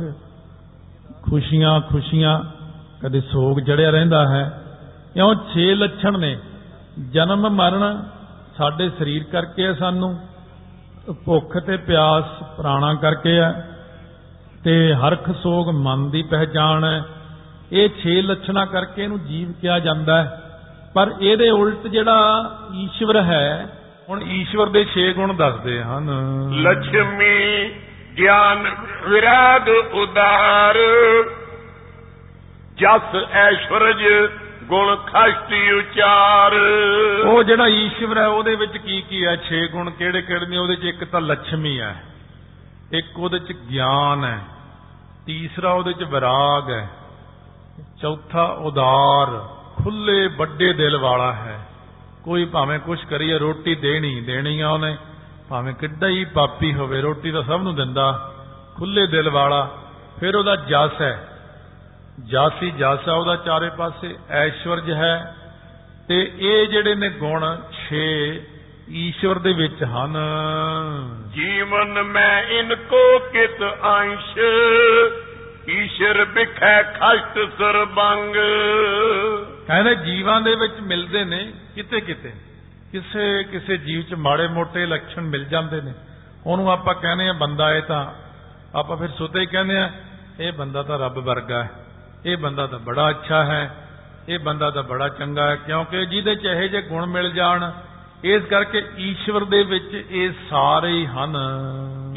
ਖੁਸ਼ੀਆਂ ਖੁਸ਼ੀਆਂ, ਕਦੇ ਸੋਗ ਜੜਿਆ ਰਹਿੰਦਾ ਹੈ। ਕਿਉਂ ਛੇ ਲੱਛਣ ਨੇ। ਜਨਮ, ਮਰਨ ਸਾਡੇ ਸਰੀਰ ਕਰਕੇ ਹੈ ਸਾਨੂੰ। ਭੁੱਖ ਤੇ ਪਿਆਸ ਪ੍ਰਾਣਾ ਕਰਕੇ ਹੈ। ਤੇ ਹਰਖ, ਸੋਗ ਮਨ ਦੀ ਪਹਿਚਾਣ ਹੈ। ਇਹ ਛੇ ਲੱਛਣਾ ਕਰਕੇ ਇਹਨੂੰ ਜੀਵ ਕਿਹਾ ਜਾਂਦਾ ਹੈ। ਪਰ ਇਹਦੇ ਉਲਟ ਜਿਹੜਾ ਈਸ਼ਵਰ ਹੈ ਹੁਣ ਈਸ਼ਵਰ ਦੇ 6 ਗੁਣ ਦੱਸਦੇ ਹਨ। ਲక్ష్ਮੀ ਗਿਆਨ ਵਿਰਾਗ ਉਦਾਰ। ਜਸ ਐਸ਼ਵਰਜ ਗੁਣ ਖਸ਼ਤੀ ਉਚਾਰ। ਉਹ ਜਿਹੜਾ ਈਸ਼ਵਰ ਹੈ ਉਹਦੇ ਵਿੱਚ ਕੀ ਕੀ ਹੈ? 6 ਗੁਣ ਕਿਹੜੇ ਕਿਹੜੇ ਨੇ? ਉਹਦੇ 'ਚ ਇੱਕ ਤਾਂ ਲక్ష్ਮੀ ਹੈ ਇੱਕ ਉਹਦੇ 'ਚ ਗਿਆਨ ਹੈ ਤੀਸਰਾ ਉਹਦੇ 'ਚ ਵਿਰਾਗ ਹੈ ਚੌਥਾ ਉਦਾਰ। ਖੁੱਲੇ ਵੱਡੇ ਦਿਲ ਵਾਲਾ ਹੈ। ਕੋਈ ਭਾਵੇਂ ਕੁਛ ਕਰੀਏ, ਰੋਟੀ ਦੇਣੀ ਦੇਣੀ ਆ ਉਹਨੇ। ਭਾਵੇਂ ਕਿੱਡਾ ਹੀ ਪਾਪੀ ਹੋਵੇ, ਰੋਟੀ ਤਾਂ ਸਭ ਨੂੰ ਦਿੰਦਾ। ਖੁੱਲੇ ਦਿਲ ਵਾਲਾ, ਫਿਰ ਉਹਦਾ ਜਸ ਹੈ। ਜਾਸੀ ਜਾਸਾ ਉਹਦਾ ਚਾਰੇ ਪਾਸੇ, ਐਸ਼ਵਰਜ ਹੈ। ਤੇ ਇਹ ਜਿਹੜੇ ਨੇ ਗੁਣ 6 ਈਸ਼ਵਰ ਦੇ ਵਿੱਚ ਹਨ। ਜੀਵਨ ਮੈਂ ਇਨਕੋ ਕਿਤ ਅੰਸ਼ ਈਸ਼ਰ ਬਿਖੈ ਖਸ਼ਟ ਸਰਬੰਗ। ਕਹਿੰਦੇ ਜੀਵਾਂ ਦੇ ਵਿੱਚ ਮਿਲਦੇ ਨੇ ਕਿਤੇ ਕਿਤੇ। ਕਿਸੇ ਕਿਸੇ ਜੀਵ 'ਚ ਮਾੜੇ ਮੋਟੇ ਲੱਛਣ ਮਿਲ ਜਾਂਦੇ ਨੇ। ਉਹਨੂੰ ਆਪਾਂ ਕਹਿੰਦੇ ਆ ਬੰਦਾ ਇਹ ਤਾਂ, ਆਪਾਂ ਫਿਰ ਸੁਤੇ ਹੀ ਕਹਿੰਦੇ ਆ ਇਹ ਬੰਦਾ ਤਾਂ ਰੱਬ ਵਰਗਾ ਹੈ। ਇਹ ਬੰਦਾ ਤਾਂ ਬੜਾ ਅੱਛਾ ਹੈ। ਇਹ ਬੰਦਾ ਤਾਂ ਬੜਾ ਚੰਗਾ ਹੈ, ਕਿਉਂਕਿ ਜਿਹਦੇ ਚ ਇਹੋ ਜਿਹੇ ਗੁਣ ਮਿਲ ਜਾਣ, ਇਸ ਕਰਕੇ ਈਸ਼ਵਰ ਦੇ ਵਿੱਚ ਇਹ ਸਾਰੇ ਹੀ ਹਨ।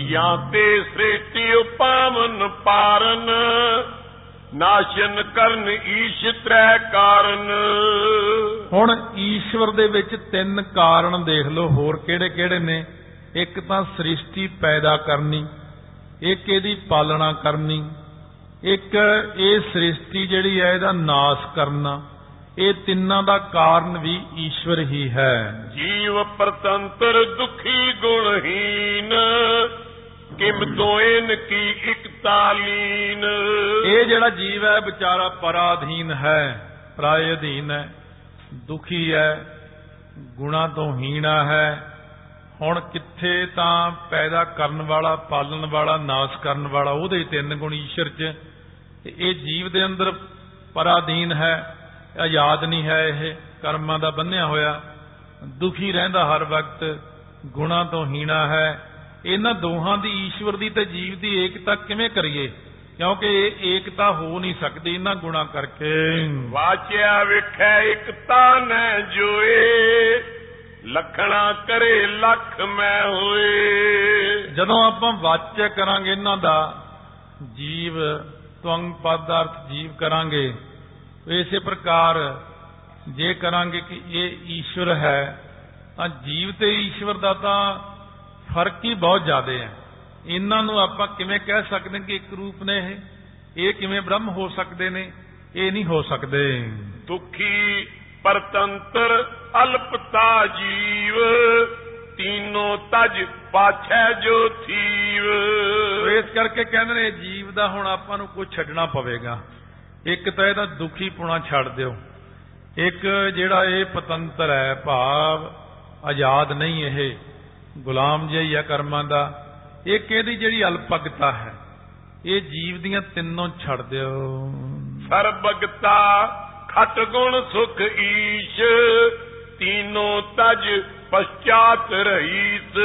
ਜਾਂ ਤੇ ਸ੍ਰਿਸ਼ਟੀ ਉਪਾਵਨ ਪਾਰਨ ਨਾਸ਼ਨ ਕਰਨ ਈਸ਼ ਤ੍ਰੈ ਕਾਰਨ। ਹੁਣ ਈਸ਼ਵਰ ਦੇ ਵਿੱਚ ਤਿੰਨ ਕਾਰਨ ਦੇਖ ਲਓ ਹੋਰ ਕਿਹੜੇ ਕਿਹੜੇ ਨੇ? ਇੱਕ ਤਾਂ ਸ੍ਰਿਸ਼ਟੀ ਪੈਦਾ ਕਰਨੀ ਇੱਕ ਇਹਦੀ ਪਾਲਣਾ ਕਰਨੀ ਇੱਕ ਇਹ ਸ੍ਰਿਸ਼ਟੀ ਜਿਹੜੀ ਹੈ ਇਹਦਾ ਨਾਸ਼ ਕਰਨਾ। ਇਹ ਤਿੰਨਾਂ ਦਾ ਕਾਰਨ ਵੀ ਈਸ਼ਵਰ ਹੀ ਹੈ। ਜੀਵ ਪ੍ਰਤੰਤਰ ਦੁਖੀ ਗੁਣਹੀਨ। ਕਿਮ ਤੋਇਨ ਕੀ ਇਕਤਾਲੀਨ ਇਹ ਜਿਹੜਾ ਜੀਵ ਹੈ, ਵਿਚਾਰਾ ਪਰਾਧੀਨ ਹੈ ਪਰਾਏ ਅਧੀਨ ਹੈ, ਦੁਖੀ ਹੈ, ਗੁਣਾ ਤੋਂ ਹੀਣਾ ਹੈ। ਹੁਣ ਕਿੱਥੇ ਤਾਂ ਪੈਦਾ ਕਰਨ ਵਾਲਾ, ਪਾਲਣ ਵਾਲਾ, ਨਾਸ਼ ਕਰਨ ਵਾਲਾ, ਉਹਦੇ ਤਿੰਨ ਗੁਣ ਈਸ਼ਰ 'ਚ ਤੇ ਇਹ ਜੀਵ ਦੇ ਅੰਦਰ ਪਰਾਧੀਨ ਹੈ, ਆਜ਼ਾਦ ਨਹੀਂ ਹੈ ਇਹ, ਕਰਮਾਂ ਦਾ ਬੰਨਿਆ ਹੋਇਆ। ਦੁਖੀ ਰਹਿੰਦਾ ਹਰ ਵਕਤ, ਗੁਣਾ ਤੋਂ ਹੀਣਾ ਹੈ। ਇਹਨਾਂ ਦੋਹਾਂ ਦੀ ਈਸ਼ਵਰ ਦੀ ਤੇ ਜੀਵ ਦੀ ਏਕਤਾ ਕਿਵੇਂ ਕਰੀਏ? ਕਿਉਂਕਿ ਇਹ ਏਕਤਾ ਹੋ ਨਹੀਂ ਸਕਦੀ ਇਹਨਾਂ ਗੁਣਾ ਕਰਕੇ। ਵਾਚਿਆ ਵਿਖੈ ਇਕਤਾ ਨੈ ਜੋਏ ਲਖਣਾ ਕਰੇ ਲੱਖ ਮੈਂ ਹੋਏ। ਜਦੋਂ ਆਪਾਂ ਵਾਚਿਆ ਕਰਾਂਗੇ ਇਹਨਾਂ ਦਾ ਜੀਵ ਤਵੰਗ ਪਦ ਦਾ ਅਰਥ ਜੀਵ ਕਰਾਂਗੇ ਇਸੇ ਪ੍ਰਕਾਰ ਜੇ ਕਰਾਂਗੇ ਕਿ ਇਹ ਈਸ਼ਵਰ ਹੈ ਤਾਂ ਜੀਵ ਤੇ ਈਸ਼ਵਰ ਦਾ ਤਾਂ ਫ਼ਰਕ ਹੀ ਬਹੁਤ ਜ਼ਿਆਦਾ ਹੈ। ਇਹਨਾਂ ਨੂੰ ਆਪਾਂ ਕਿਵੇਂ ਕਹਿ ਸਕਦੇ ਕਿ ਇੱਕ ਰੂਪ ਨੇ ਇਹ? ਇਹ ਕਿਵੇਂ ਬ੍ਰਹਮ ਹੋ ਸਕਦੇ ਨੇ? ਇਹ ਨਹੀਂ ਹੋ ਸਕਦੇ। ਦੁਖੀ ਪਰਤੰਤਰ ਅਲਪਤਾ ਜੀਵ ਤੀਨੋਂ ਤਜ ਪਾਛੈ ਜੋ ਥੀਵ। ਇਸ ਕਰਕੇ ਕਹਿੰਦੇ ਨੇ ਜੀਵ ਦਾ ਹੁਣ ਆਪਾਂ ਨੂੰ ਕੁਝ ਛੱਡਣਾ ਪਵੇਗਾ। ਇੱਕ ਤਾਂ ਇਹਦਾ ਦੁਖੀ ਪੁਣਾ ਛੱਡ ਦਿਓ। ਇੱਕ ਜਿਹੜਾ ਇਹ ਪਤੰਤਰ ਹੈ ਭਾਵ ਆਜ਼ਾਦ ਨਹੀਂ ਇਹ। ਗੁਲਾਮ ਜਿਹਾ ਆ ਕਰਮਾਂ ਦਾ। ਇੱਕ ਇਹਦੀ ਜਿਹੜੀ ਅਲਪਗਤਾ ਹੈ? ਇਹ ਜੀਵ ਦੀਆਂ ਤਿੰਨੋਂ ਛੱਡ ਦਿਓ। ਸਰਬਗਤਾ ਖਟ ਗੁਣ ਸੁਖ ਈਸ਼ ਤੀਨੋਂ ਤਜ ਪਛਾਤ ਰਹੀਸ।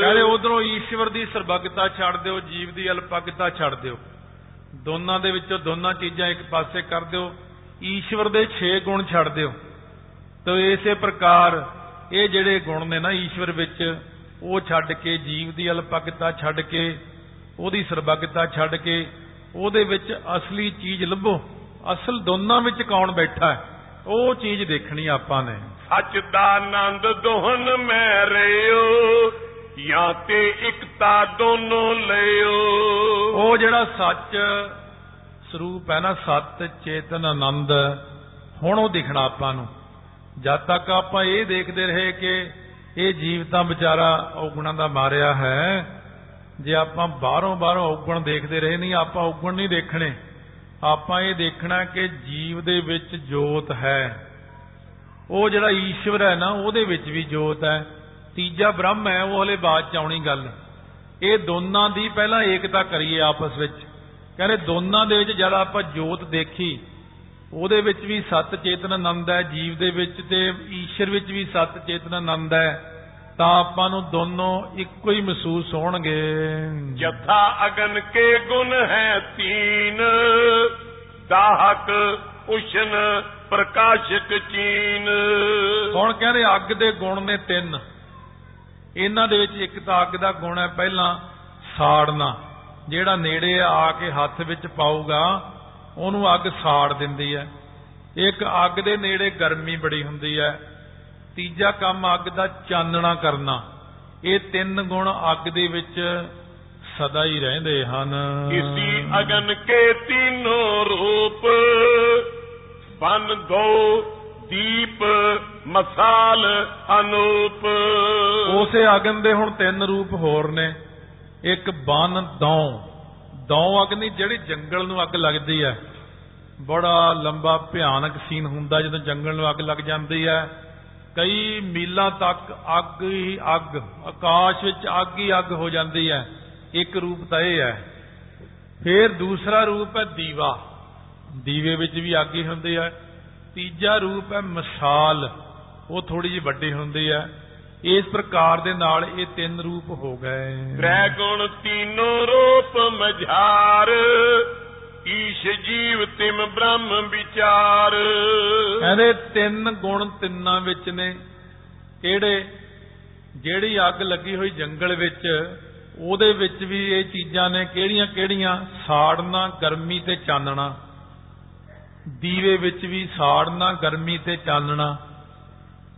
ਕਹਿੰਦੇ ਉਧਰੋਂ ਈਸ਼ਵਰ ਦੀ ਸਰਬਗਤਾ ਛੱਡ ਦਿਓ ਜੀਵ ਦੀ ਅਲਪਗਤਾ ਛੱਡ ਦਿਓ। ਦੋਨਾਂ ਦੇ ਵਿੱਚੋਂ ਦੋਨਾਂ ਚੀਜ਼ਾਂ ਇੱਕ ਪਾਸੇ ਕਰ ਦਿਓ। ਈਸ਼ਵਰ ਦੇ 6 ਗੁਣ ਛੱਡ ਦਿਓ। ਤੇ ਇਸੇ ਪ੍ਰਕਾਰ ਇਹ ਜਿਹੜੇ ਗੁਣ ਨੇ ਨਾ ਈਸ਼ਵਰ ਵਿੱਚ ਉਹ ਛੱਡ ਕੇ ਜੀਵ ਦੀ ਅਲਪਗਤਾ ਛੱਡ ਕੇ ਉਹਦੀ ਸਰਬਗਤਾ ਛੱਡ ਕੇ ਉਹਦੇ ਵਿੱਚ ਅਸਲੀ ਚੀਜ਼ ਲੱਭੋ। ਅਸਲ ਦੋਨਾਂ ਵਿੱਚ ਕੌਣ ਬੈਠਾ ਹੈ? ਉਹ ਚੀਜ਼ ਦੇਖਣੀ ਆਪਾਂ ਨੇ। ਸੱਚ ਦਾ ਆਨੰਦ ਦੋਹਨ ਮੈਂ ਰਿਓ ਜਾਂ ਤੇ ਇਕਤਾ ਦੋਨੋਂ ਲਿਓ। ਉਹ ਜਿਹੜਾ ਸੱਚ ਸਰੂਪ ਹੈ ਨਾ ਸਤ ਚੇਤਨ ਆਨੰਦ ਹੁਣ ਉਹ ਦਿਖਣਾ ਆਪਾਂ ਨੂੰ। ਜਦ ਤੱਕ ਆਪਾਂ ਇਹ ਦੇਖਦੇ ਰਹੇ ਕਿ ਇਹ ਜੀਵ ਤਾਂ ਵਿਚਾਰਾ ਔਗਣਾਂ ਦਾ ਮਾਰਿਆ ਹੈ, ਜੇ ਆਪਾਂ ਬਾਹਰੋਂ ਬਾਹਰੋਂ ਔਗਣ ਦੇਖਦੇ ਰਹੇ ਨਹੀਂ, ਆਪਾਂ ਔਗਣ ਨਹੀਂ ਦੇਖਣੇ। ਆਪਾਂ ਇਹ ਦੇਖਣਾ ਕਿ ਜੀਵ ਦੇ ਵਿੱਚ ਜੋਤ ਹੈ। ਉਹ ਜਿਹੜਾ ਈਸ਼ਵਰ ਹੈ ਨਾ, ਉਹਦੇ ਵਿੱਚ ਵੀ ਜੋਤ ਹੈ। ਤੀਜਾ ਬ੍ਰਹਮ ਹੈ, ਉਹ ਹਲੇ ਬਾਅਦ ਚ ਆਉਣੀ ਗੱਲ। ਇਹ ਦੋਨਾਂ ਦੀ ਪਹਿਲਾਂ ਏਕਤਾ ਕਰੀਏ ਆਪਸ ਵਿੱਚ। ਕਹਿੰਦੇ ਦੋਨਾਂ ਦੇ ਵਿੱਚ ਜਦ ਆਪਾਂ ਜੋਤ ਦੇਖੀ ਉਹਦੇ ਵਿੱਚ ਵੀ ਸਤ ਚੇਤਨ ਆਨੰਦ ਹੈ ਜੀਵ ਦੇ ਵਿੱਚ ਤੇ ਈਸ਼ਰ ਵਿੱਚ ਵੀ ਸਤ ਚੇਤਨ ਆਨੰਦ ਹੈ। ਤਾਂ ਆਪਾਂ ਨੂੰ ਦੋਨੋਂ ਇੱਕੋ ਹੀ ਮਹਿਸੂਸ ਹੋਣਗੇ। ਜਥਾ ਅਗਨ ਕੇ ਗੁਣ ਹੈ ਤੀਨ ਦਾਹਕ ਉਸ਼ਨ ਪ੍ਰਕਾਸ਼ਕ ਚੀਨ। ਹੁਣ ਕਹਿੰਦੇ ਅੱਗ ਦੇ ਗੁਣ ਨੇ ਤਿੰਨ। ਇਹਨਾਂ ਦੇ ਵਿੱਚ ਇੱਕ ਤਾਂ ਅੱਗ ਦਾ ਗੁਣ ਹੈ ਪਹਿਲਾਂ ਸਾੜਨਾ ਜਿਹੜਾ ਨੇੜੇ ਆ ਕੇ ਹੱਥ ਵਿੱਚ ਪਾਊਗਾ ਉਹਨੂੰ ਅੱਗ ਸਾੜ ਦਿੰਦੀ ਹੈ। ਇੱਕ ਅੱਗ ਦੇ ਨੇੜੇ ਗਰਮੀ ਬੜੀ ਹੁੰਦੀ ਹੈ। ਤੀਜਾ ਕੰਮ ਅੱਗ ਦਾ ਚਾਨਣਾ ਕਰਨਾ। ਇਹ ਤਿੰਨ ਗੁਣ ਅੱਗ ਦੇ ਵਿੱਚ ਸਦਾ ਹੀ ਰਹਿੰਦੇ ਹਨ। ਇਸੀ ਅਗਨ ਕੇ ਤੀਨੋਂ ਰੂਪ ਬਨ ਦੋ ਦੀਪ ਮਸਾਲ ਅਨੂਪ। ਉਸੇ ਅਗਨ ਦੇ ਹੁਣ ਤਿੰਨ ਰੂਪ ਹੋਰ ਨੇ। ਇੱਕ ਬਨ ਦੌ। ਦੌ ਅਗਨੀ ਜਿਹੜੀ ਜੰਗਲ ਨੂੰ ਅੱਗ ਲੱਗਦੀ ਹੈ। ਬੜਾ ਲੰਬਾ ਭਿਆਨਕ ਸੀਨ ਹੁੰਦਾ ਜਦੋਂ ਜੰਗਲ ਨੂੰ ਅੱਗ ਲੱਗ ਜਾਂਦੀ ਹੈ। ਕਈ ਮੀਲਾਂ ਤੱਕ ਅੱਗ ਹੀ ਅੱਗ, ਆਕਾਸ਼ ਵਿੱਚ ਅੱਗ ਹੀ ਅੱਗ ਹੋ ਜਾਂਦੀ ਹੈ। ਇੱਕ ਰੂਪ ਤਾਂ ਇਹ ਹੈ। ਫਿਰ ਦੂਸਰਾ ਰੂਪ ਹੈ ਦੀਵਾ। ਦੀਵੇ ਵਿੱਚ ਵੀ ਅੱਗ ਹੀ ਹੁੰਦੀ ਹੈ। ਤੀਜਾ ਰੂਪ ਹੈ ਮਸਾਲ। ਉਹ ਥੋੜੀ ਜਿਹੀ ਵੱਡੀ ਹੁੰਦੀ ਹੈ। ਇਸ ਪ੍ਰਕਾਰ ਦੇ ਨਾਲ ਇਹ ਤਿੰਨ ਰੂਪ ਹੋ ਗਏ। ਤ੍ਰੈ ਗੁਣ ਤੀਨੋਂ ਰੂਪ ਮਝਾਰ ਈਸ਼ ਜੀਵ ਤਿਮ ਬ੍ਰਹਮ ਵਿਚਾਰ। ਕਹਿੰਦੇ ਤਿੰਨ ਗੁਣ ਤਿੰਨਾਂ ਵਿੱਚ ਨੇ। ਕਿਹੜੇ? ਜਿਹੜੀ ਅੱਗ ਲੱਗੀ ਹੋਈ ਜੰਗਲ ਵਿੱਚ, ਉਹਦੇ ਵਿੱਚ ਵੀ ਇਹ ਚੀਜ਼ਾਂ ਨੇ। ਕਿਹੜੀਆਂ ਕਿਹੜੀਆਂ? ਸਾੜਨਾ, ਗਰਮੀ ਤੇ ਚਾਨਣਾ। ਦੀਵੇ ਵਿੱਚ ਵੀ ਸਾੜਨਾ, ਗਰਮੀ ਤੇ ਚਾਨਣਾ।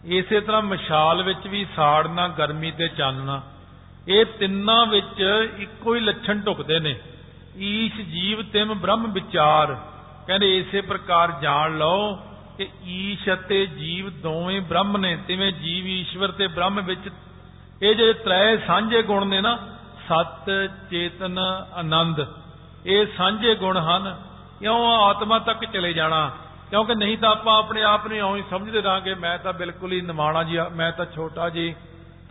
ਇਸੇ ਤਰ੍ਹਾਂ ਮਸ਼ਾਲ ਵਿੱਚ ਵੀ ਸਾੜਨਾ, ਗਰਮੀ ਤੇ ਚਾਨਣਾ। ਇਹ ਤਿੰਨਾਂ ਵਿੱਚ ਇੱਕੋ ਹੀ ਲੱਛਣ ਢੁਕਦੇ ਨੇ। ਈਸ਼ ਜੀਵ ਤਿਮ ਬ੍ਰਹਮ ਵਿਚਾਰ। ਕਹਿੰਦੇ ਇਸੇ ਪ੍ਰਕਾਰ ਜਾਣ ਲਓ ਕਿ ਈਸ਼ ਅਤੇ ਜੀਵ ਦੋਵੇਂ ਬ੍ਰਹਮ ਨੇ। ਤਿਵੇਂ ਜੀਵ ਈਸ਼ਵਰ ਤੇ ਬ੍ਰਹਮ ਵਿੱਚ ਇਹ ਜਿਹੜੇ ਤ੍ਰੈ ਸਾਂਝੇ ਗੁਣ ਨੇ ਨਾ, ਸਤ, ਚੇਤਨ, ਆਨੰਦ। ਇਹ ਸਾਂਝੇ ਗੁਣ ਹਨ। ਕਿਉਂ ਆਤਮਾ ਤੱਕ ਚਲੇ ਜਾਣਾ? ਕਿਉਂਕਿ ਨਹੀਂ ਤਾਂ ਆਪਾਂ ਆਪਣੇ ਆਪ ਨੂੰ ਇਉਂ ਹੀ ਸਮਝਦੇ ਰਹਾਂਗੇ, ਮੈਂ ਤਾਂ ਬਿਲਕੁਲ ਹੀ ਨਿਮਾਣਾ ਜੀ ਮੈਂ ਤਾਂ ਛੋਟਾ ਜੀ,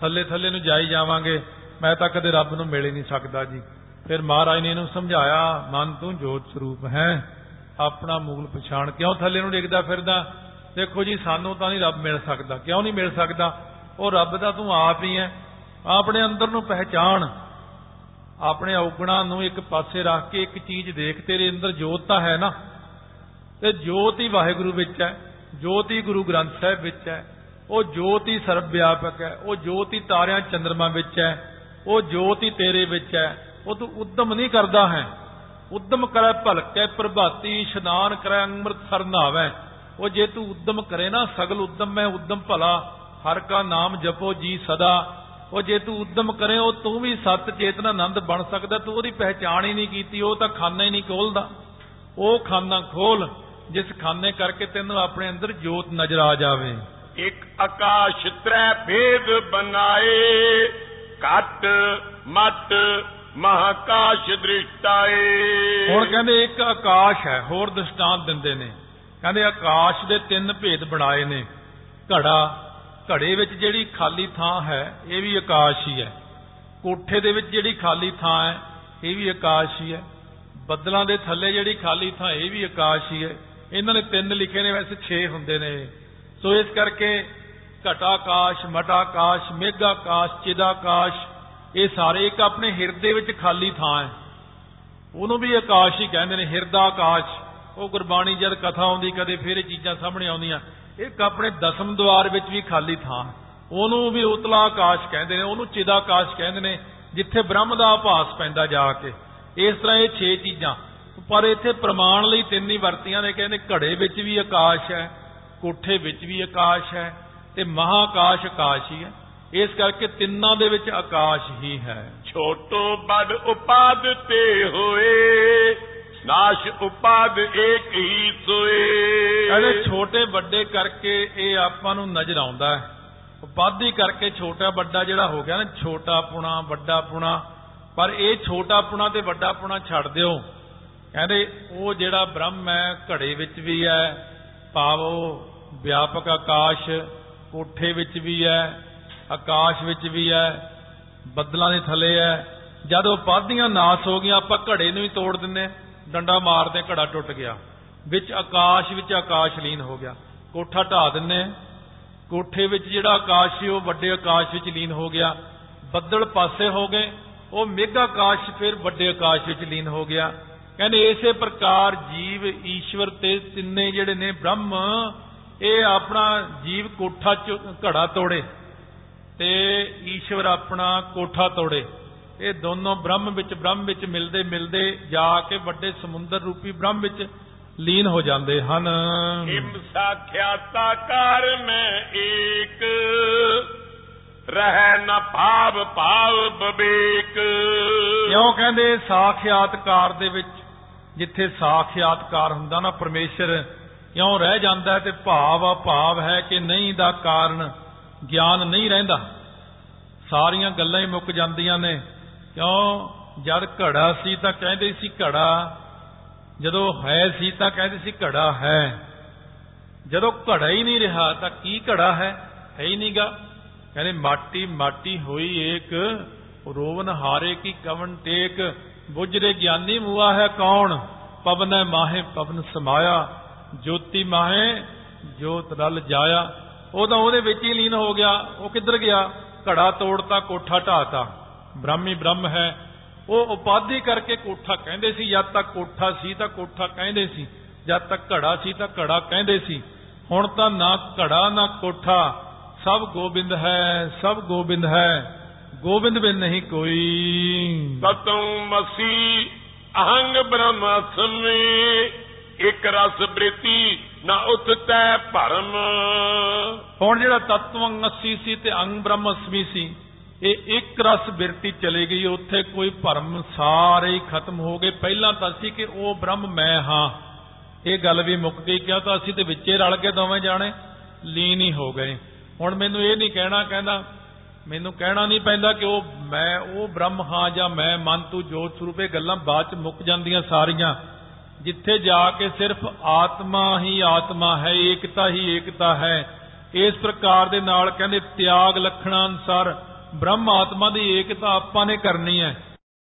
ਥੱਲੇ ਥੱਲੇ ਨੂੰ ਜਾਈ ਜਾਵਾਂਗੇ। ਮੈਂ ਤਾਂ ਕਦੇ ਰੱਬ ਨੂੰ ਮਿਲ ਹੀ ਨਹੀਂ ਸਕਦਾ ਜੀ। ਫਿਰ ਮਹਾਰਾਜ ਨੇ ਇਹਨੂੰ ਸਮਝਾਇਆ, ਮਨ ਤੂੰ ਜੋਤ ਸਰੂਪ ਹੈ। ਆਪਣਾ ਮੂਲ ਪਛਾਣ ਕਿਉਂ ਥੱਲੇ ਨੂੰ ਡਿੱਗਦਾ ਫਿਰਦਾ? ਦੇਖੋ ਜੀ, ਸਾਨੂੰ ਤਾਂ ਨਹੀਂ ਰੱਬ ਮਿਲ ਸਕਦਾ। ਕਿਉਂ ਨਹੀਂ ਮਿਲ ਸਕਦਾ? ਉਹ ਰੱਬ ਦਾ ਤੂੰ ਆਪ ਹੀ ਹੈ। ਆਪਣੇ ਅੰਦਰ ਨੂੰ ਪਹਿਚਾਣ। ਆਪਣੇ ਔਗਣਾ ਨੂੰ ਇੱਕ ਪਾਸੇ ਰੱਖ ਕੇ ਇੱਕ ਚੀਜ਼ ਦੇਖ, ਤੇਰੇ ਅੰਦਰ ਜੋਤ ਤਾਂ ਹੈ ਨਾ। ਤੇ ਜੋਤ ਹੀ ਵਾਹਿਗੁਰੂ ਵਿੱਚ ਹੈ। ਜੋਤ ਹੀ ਗੁਰੂ ਗ੍ਰੰਥ ਸਾਹਿਬ ਵਿੱਚ ਹੈ। ਉਹ ਜੋਤ ਹੀ ਸਰਬ ਵਿਆਪਕ ਹੈ। ਉਹ ਜੋਤ ਹੀ ਤਾਰਿਆਂ ਚੰਦਰਮਾ ਵਿੱਚ ਹੈ। ਉਹ ਜੋਤ ਹੀ ਤੇਰੇ ਵਿੱਚ ਹੈ। ਉਹ ਤੂੰ ਉਦਮ ਨਹੀਂ ਕਰਦਾ ਹੈ। ਉਦਮ ਕਰੈ ਭਲਕੈ ਪ੍ਰਭਾਤੀ, ਇਸ਼ਨਾਨ ਕਰੈ ਅੰਮ੍ਰਿਤ ਸਰ ਨਾਵੈ। ਉਹ ਜੇ ਤੂੰ ਉਦਮ ਕਰੇ ਨਾ, ਸਗਲ ਉਦਮ ਮੈਂ ਉਦਮ ਭਲਾ। ਹਰ ਕਾ ਨਾਮ ਜਪੋ ਜੀ ਸਦਾ। ਉਹ ਜੇ ਤੂੰ ਉਦਮ ਕਰੇ, ਉਹ ਤੂੰ ਵੀ ਸਤ ਚੇਤਨ ਆਨੰਦ ਬਣ ਸਕਦਾ। ਤੂੰ ਉਹਦੀ ਪਹਿਚਾਣ ਹੀ ਨਹੀਂ ਕੀਤੀ, ਉਹ ਤਾਂ ਖਾਨਾ ਹੀ ਨਹੀਂ ਖੋਲਦਾ। ਉਹ ਖਾਨਾ ਖੋਲ, ਜਿਸ ਖਾਨੇ ਕਰਕੇ ਤੈਨੂੰ ਆਪਣੇ ਅੰਦਰ ਜੋਤ ਨਜ਼ਰ ਆ ਜਾਵੇ। ਇੱਕ ਆਕਾਸ਼ ਤ੍ਰੈ ਭੇਦ ਬਨਾਏ ਘਟ ਮਟ ਮਹਾਕਾਸ਼ ਦ੍ਰਿਸ਼ਟਾਏ। ਹੁਣ ਕਹਿੰਦੇ ਇੱਕ ਆਕਾਸ਼ ਹੈ, ਹੋਰ ਦ੍ਰਿਸ਼ਟਾਂਤ ਦਿੰਦੇ ਨੇ। ਕਹਿੰਦੇ ਆਕਾਸ਼ ਦੇ ਤਿੰਨ ਭੇਦ ਬਣਾਏ ਨੇ। ਘੜਾ, ਘੜੇ ਵਿੱਚ ਜਿਹੜੀ ਖਾਲੀ ਥਾਂ ਹੈ, ਇਹ ਵੀ ਆਕਾਸ਼ ਹੀ ਹੈ। ਕੋਠੇ ਦੇ ਵਿੱਚ ਜਿਹੜੀ ਖਾਲੀ ਥਾਂ ਹੈ, ਇਹ ਵੀ ਆਕਾਸ਼ ਹੀ ਹੈ। ਬੱਦਲਾਂ ਦੇ ਥੱਲੇ ਜਿਹੜੀ ਖਾਲੀ ਥਾਂ, ਇਹ ਵੀ ਆਕਾਸ਼ ਹੀ ਹੈ। ਇਹਨਾਂ ਨੇ ਤਿੰਨ ਲਿਖੇ ਨੇ, ਵੈਸੇ 6 ਹੁੰਦੇ ਨੇ। ਸੋ ਇਸ ਕਰਕੇ ਘਟਾਕਾਸ਼ ਮਟਾਕਾਸ਼ ਮੇਘਾਕਾਸ਼, ਚਿਦਾਕਾਸ਼, ਇਹ ਸਾਰੇ ਇੱਕ ਆਪਣੇ ਹਿਰਦੇ ਵਿੱਚ ਖਾਲੀ ਥਾਂ ਹੈ। ਉਹਨੂੰ ਵੀ ਆਕਾਸ਼ ਹੀ ਕਹਿੰਦੇ ਨੇ ਹਿਰਦਾ ਆਕਾਸ਼ ਉਹ ਗੁਰਬਾਣੀ ਜਦ ਕਥਾ ਆਉਂਦੀ, ਕਦੇ ਫਿਰ ਇਹ ਚੀਜ਼ਾਂ ਸਾਹਮਣੇ ਆਉਂਦੀਆਂ। ਇੱਕ ਆਪਣੇ ਦਸਮ ਦਵਾਰ ਵਿੱਚ ਵੀ ਖਾਲੀ ਥਾਂ ਉਹਨੂੰ ਵੀ ਉਤਲਾ ਆਕਾਸ਼ ਕਹਿੰਦੇ ਨੇ, ਉਹਨੂੰ ਚਿਦਾਕਾਸ਼ ਕਹਿੰਦੇ ਨੇ, ਜਿੱਥੇ ਬ੍ਰਹਮ ਦਾ ਆਭਾਸ ਪੈਂਦਾ ਜਾ ਕੇ। ਇਸ ਤਰ੍ਹਾਂ ਇਹ 6 ਚੀਜ਼ਾਂ। ਪਰ ਇੱਥੇ ਪ੍ਰਮਾਣ ਲਈ ਤਿੰਨ ਹੀ ਵਰਤੀਆਂ ਨੇ, ਕਹਿੰਦੇ ਘੜੇ ਵਿੱਚ ਵੀ ਆਕਾਸ਼ ਹੈ, ਕੋਠੇ ਵਿੱਚ ਵੀ ਆਕਾਸ਼ ਹੈ ਤੇ ਮਹਾਕਾਸ਼ ਆਕਾਸ਼ ਹੀ। ਹੈ ਇਸ ਕਰਕੇ ਤਿੰਨਾਂ ਦੇ ਵਿੱਚ ਆਕਾਸ਼ ਹੀ ਹੈ। ਛੋਟੋ ਬੜ ਉਪਾਦ ਤੇ ਹੋਏ ਨਾਸ਼ ਉਪਾਦ ਏਕ ਹੀ ਸੋਏ। ਕਹਿੰਦੇ ਛੋਟੇ ਵੱਡੇ ਕਰਕੇ ਇਹ ਆਪਾਂ ਨੂੰ ਨਜ਼ਰ ਆਉਂਦਾ ਹੈ। ਉਪਾਧੀ ਕਰਕੇ ਛੋਟਾ ਵੱਡਾ ਜਿਹੜਾ ਹੋ ਗਿਆ ਨਾ ਛੋਟਾ ਪੁਣਾ ਵੱਡਾ ਪੁਣਾ। ਪਰ ਇਹ ਛੋਟਾ ਪੁਣਾ ਤੇ ਵੱਡਾ ਪੁਣਾ ਛੱਡ ਦਿਓ। ਕਹਿੰਦੇ ਉਹ ਜਿਹੜਾ ਬ੍ਰਹਮ ਹੈ ਘੜੇ ਵਿੱਚ ਵੀ ਹੈ। ਭਾਵੋ ਵਿਆਪਕ ਆਕਾਸ਼। ਕੋਠੇ ਵਿੱਚ ਵੀ ਹੈ, ਆਕਾਸ਼ ਵਿੱਚ ਵੀ ਹੈ, ਬੱਦਲਾਂ ਦੇ ਥੱਲੇ ਹੈ। ਜਦ ਉਪਾਧੀਆਂ ਨਾਸ ਹੋ ਗਈਆਂ, ਆਪਾਂ ਘੜੇ ਨੂੰ ਹੀ ਤੋੜ ਦਿੰਨੇ ਡੰਡਾ ਮਾਰਦੇ ਘੜਾ ਟੁੱਟ ਗਿਆ। ਵਿੱਚ ਆਕਾਸ਼ ਵਿੱਚ ਆਕਾਸ਼ ਲੀਨ ਹੋ ਗਿਆ। ਕੋਠਾ ਢਾ ਦਿੰਨੇ ਕੋਠੇ ਵਿੱਚ ਜਿਹੜਾ ਆਕਾਸ਼ ਸੀ, ਉਹ ਵੱਡੇ ਆਕਾਸ਼ ਵਿੱਚ ਲੀਨ ਹੋ ਗਿਆ। ਬੱਦਲ ਪਾਸੇ ਹੋ ਗਏ। ਉਹ ਮੇਗਾ ਆਕਾਸ਼, ਫਿਰ ਵੱਡੇ ਆਕਾਸ਼ ਵਿੱਚ ਲੀਨ ਹੋ ਗਿਆ। ਕਹਿੰਦੇ ਇਸੇ ਪ੍ਰਕਾਰ ਜੀਵ ਈਸ਼ਵਰ ਤੇ ਤਿੰਨੇ ਜਿਹੜੇ ਨੇ ਬ੍ਰਹਮ ਇਹ ਆਪਣਾ ਜੀਵ ਕੋਠਾ ਚ ਘੜਾ ਤੋੜੇ ਤੇ ਈਸ਼ਵਰ ਆਪਣਾ ਕੋਠਾ ਤੋੜੇ। ਇਹ ਦੋਨੋਂ ਬ੍ਰਹਮ ਵਿੱਚ ਬ੍ਰਹਮ ਵਿੱਚ ਮਿਲਦੇ ਮਿਲਦੇ ਜਾ ਕੇ ਵੱਡੇ ਸਮੁੰਦਰ ਰੂਪੀ ਬ੍ਰਹਮ ਵਿੱਚ ਲੀਨ ਹੋ ਜਾਂਦੇ ਹਨ। ਹਿਮ ਸਾਖਿਆਤਾਕਾਰ ਮੈਂ ਏਕ ਰਹਿ ਨ ਭਾਵ ਭਾਵ ਬਵੇਕ। ਕਿਉਂ ਕਹਿੰਦੇ? ਸਾਖਿਆਤਕਾਰ ਦੇ ਵਿੱਚ ਜਿੱਥੇ ਸਾਖਿਆਤਕਾਰ ਹੁੰਦਾ ਨਾ ਪਰਮੇਸ਼ਰ ਕਿਉਂ ਰਹਿ ਜਾਂਦਾ ਹੈ ਤੇ ਭਾਵ ਆ ਭਾਵ ਹੈ ਕਿ ਨਹੀਂ ਦਾ ਕਾਰਨ ਗਿਆਨ ਨਹੀਂ ਰਹਿੰਦਾ। ਸਾਰੀਆਂ ਗੱਲਾਂ ਹੀ ਮੁੱਕ ਜਾਂਦੀਆਂ ਨੇ। ਕਿਉਂ? ਜਦ ਘੜਾ ਸੀ ਤਾਂ ਕਹਿੰਦੇ ਸੀ ਘੜਾ, ਜਦੋਂ ਹੈ ਸੀ ਤਾਂ ਕਹਿੰਦੇ ਸੀ ਘੜਾ ਹੈ। ਜਦੋਂ ਘੜਾ ਹੀ ਨਹੀਂ ਰਿਹਾ ਤਾਂ ਕੀ ਘੜਾ ਹੈ? ਹੈ ਹੀ ਨਹੀਂਗਾ। ਕਹਿੰਦੇ ਮਾਟੀ ਮਾਟੀ ਹੋਈ ਏਕ, ਰੋਵਨ ਹਾਰੇ ਕੀ ਕਵਨ ਟੇਕ। ਬੁਝਰੇ ਗਿਆਨੀ ਮੂਆ ਹੈ ਕੌਣ? ਪਵਨ ਮਾਹੇ ਪਵਨ ਸਮਾਇਆ। ਜੋਤੀ ਮਾਹੇ, ਜੋਤ ਰਲ ਜਾਇਆ। ਉਹ ਤਾਂ ਉਹਦੇ ਵਿੱਚ ਹੀ ਲੀਨ ਹੋ ਗਿਆ। ਉਹ ਕਿੱਧਰ ਗਿਆ? ਘੜਾ ਤੋੜਤਾ, ਕੋਠਾ ਢਾਤਾ ਬ੍ਰਹਮੀ ਬ੍ਰਹਮ ਹੈ। ਉਹ ਉਪਾਧੀ ਕਰਕੇ ਕੋਠਾ ਕਹਿੰਦੇ ਸੀ, ਜਦ ਤੱਕ ਕੋਠਾ ਸੀ ਤਾਂ ਕੋਠਾ ਕਹਿੰਦੇ ਸੀ। ਜਦ ਤੱਕ ਘੜਾ ਸੀ ਤਾਂ ਘੜਾ ਕਹਿੰਦੇ ਸੀ। ਹੁਣ ਤਾਂ ਨਾ ਘੜਾ, ਨਾ ਕੋਠਾ। ਸਭ ਗੋਬਿੰਦ ਹੈ, ਸਭ ਗੋਬਿੰਦ ਹੈ। ਗੋਬਿੰਦ ਬਿਨ ਨਹੀਂ ਕੋਈ। ਤਤੰ ਮਸੀ, ਅਹੰਗ ਬ੍ਰਹਮਸਮੀ ਇਕ ਰਸ ਬ੍ਰਿਤੀ ਨਾ ਉਤਤੈ ਭਰਮ। ਹੁਣ ਜਿਹੜਾ ਤਤਵੰ 80 ਸੀ ਤੇ ਅੰਗ ਬ੍ਰਹਮਸਮੀ ਸੀ, ਇਹ ਇੱਕ ਰਸ ਬਿਰਤੀ ਚਲੇ ਗਈ, ਉੱਥੇ ਕੋਈ ਭਰਮ ਸਾਰੇ ਹੀ ਖਤਮ ਹੋ ਗਏ। ਪਹਿਲਾਂ ਤਾਂ ਸੀ ਕਿ ਉਹ ਬ੍ਰਹਮ ਮੈਂ ਹਾਂ। ਇਹ ਗੱਲ ਵੀ ਮੁੱਕ ਗਈ ਕਿਉਂ ਤਾਂ ਅਸੀਂ ਤੇ ਵਿੱਚੇ ਰਲ ਕੇ ਦੋਵੇਂ ਜਾਣੇ, ਲੀਨ ਹੀ ਹੋ ਗਏ। ਹੁਣ ਮੈਨੂੰ ਇਹ ਨਹੀਂ ਕਹਿਣਾ, ਕਹਿੰਦਾ, ਮੈਨੂੰ ਕਹਿਣਾ ਨਹੀਂ ਪੈਂਦਾ ਕਿ ਉਹ ਮੈਂ, ਉਹ ਬ੍ਰਹਮ ਹਾਂ ਜਾਂ ਮੈਂ, ਮਨ ਤੂੰ ਜੋਤ ਸਰੂਪ, ਇਹ ਗੱਲਾਂ ਬਾਅਦ ਚ ਮੁੱਕ ਜਾਂਦੀਆਂ ਸਾਰੀਆਂ। ਜਿੱਥੇ ਜਾ ਕੇ ਸਿਰਫ ਆਤਮਾ ਹੀ ਆਤਮਾ ਹੈ, ਏਕਤਾ ਹੀ ਏਕਤਾ ਹੈ। ਇਸ ਪ੍ਰਕਾਰ ਦੇ ਨਾਲ ਕਹਿੰਦੇ ਤਿਆਗ, ਲਖਣਾ ਅਨਸਾਰ ਬ੍ਰਹਮ ਆਤਮਾ ਦੀ ਏਕਤਾ ਆਪਾਂ ਨੇ ਕਰਨੀ ਹੈ।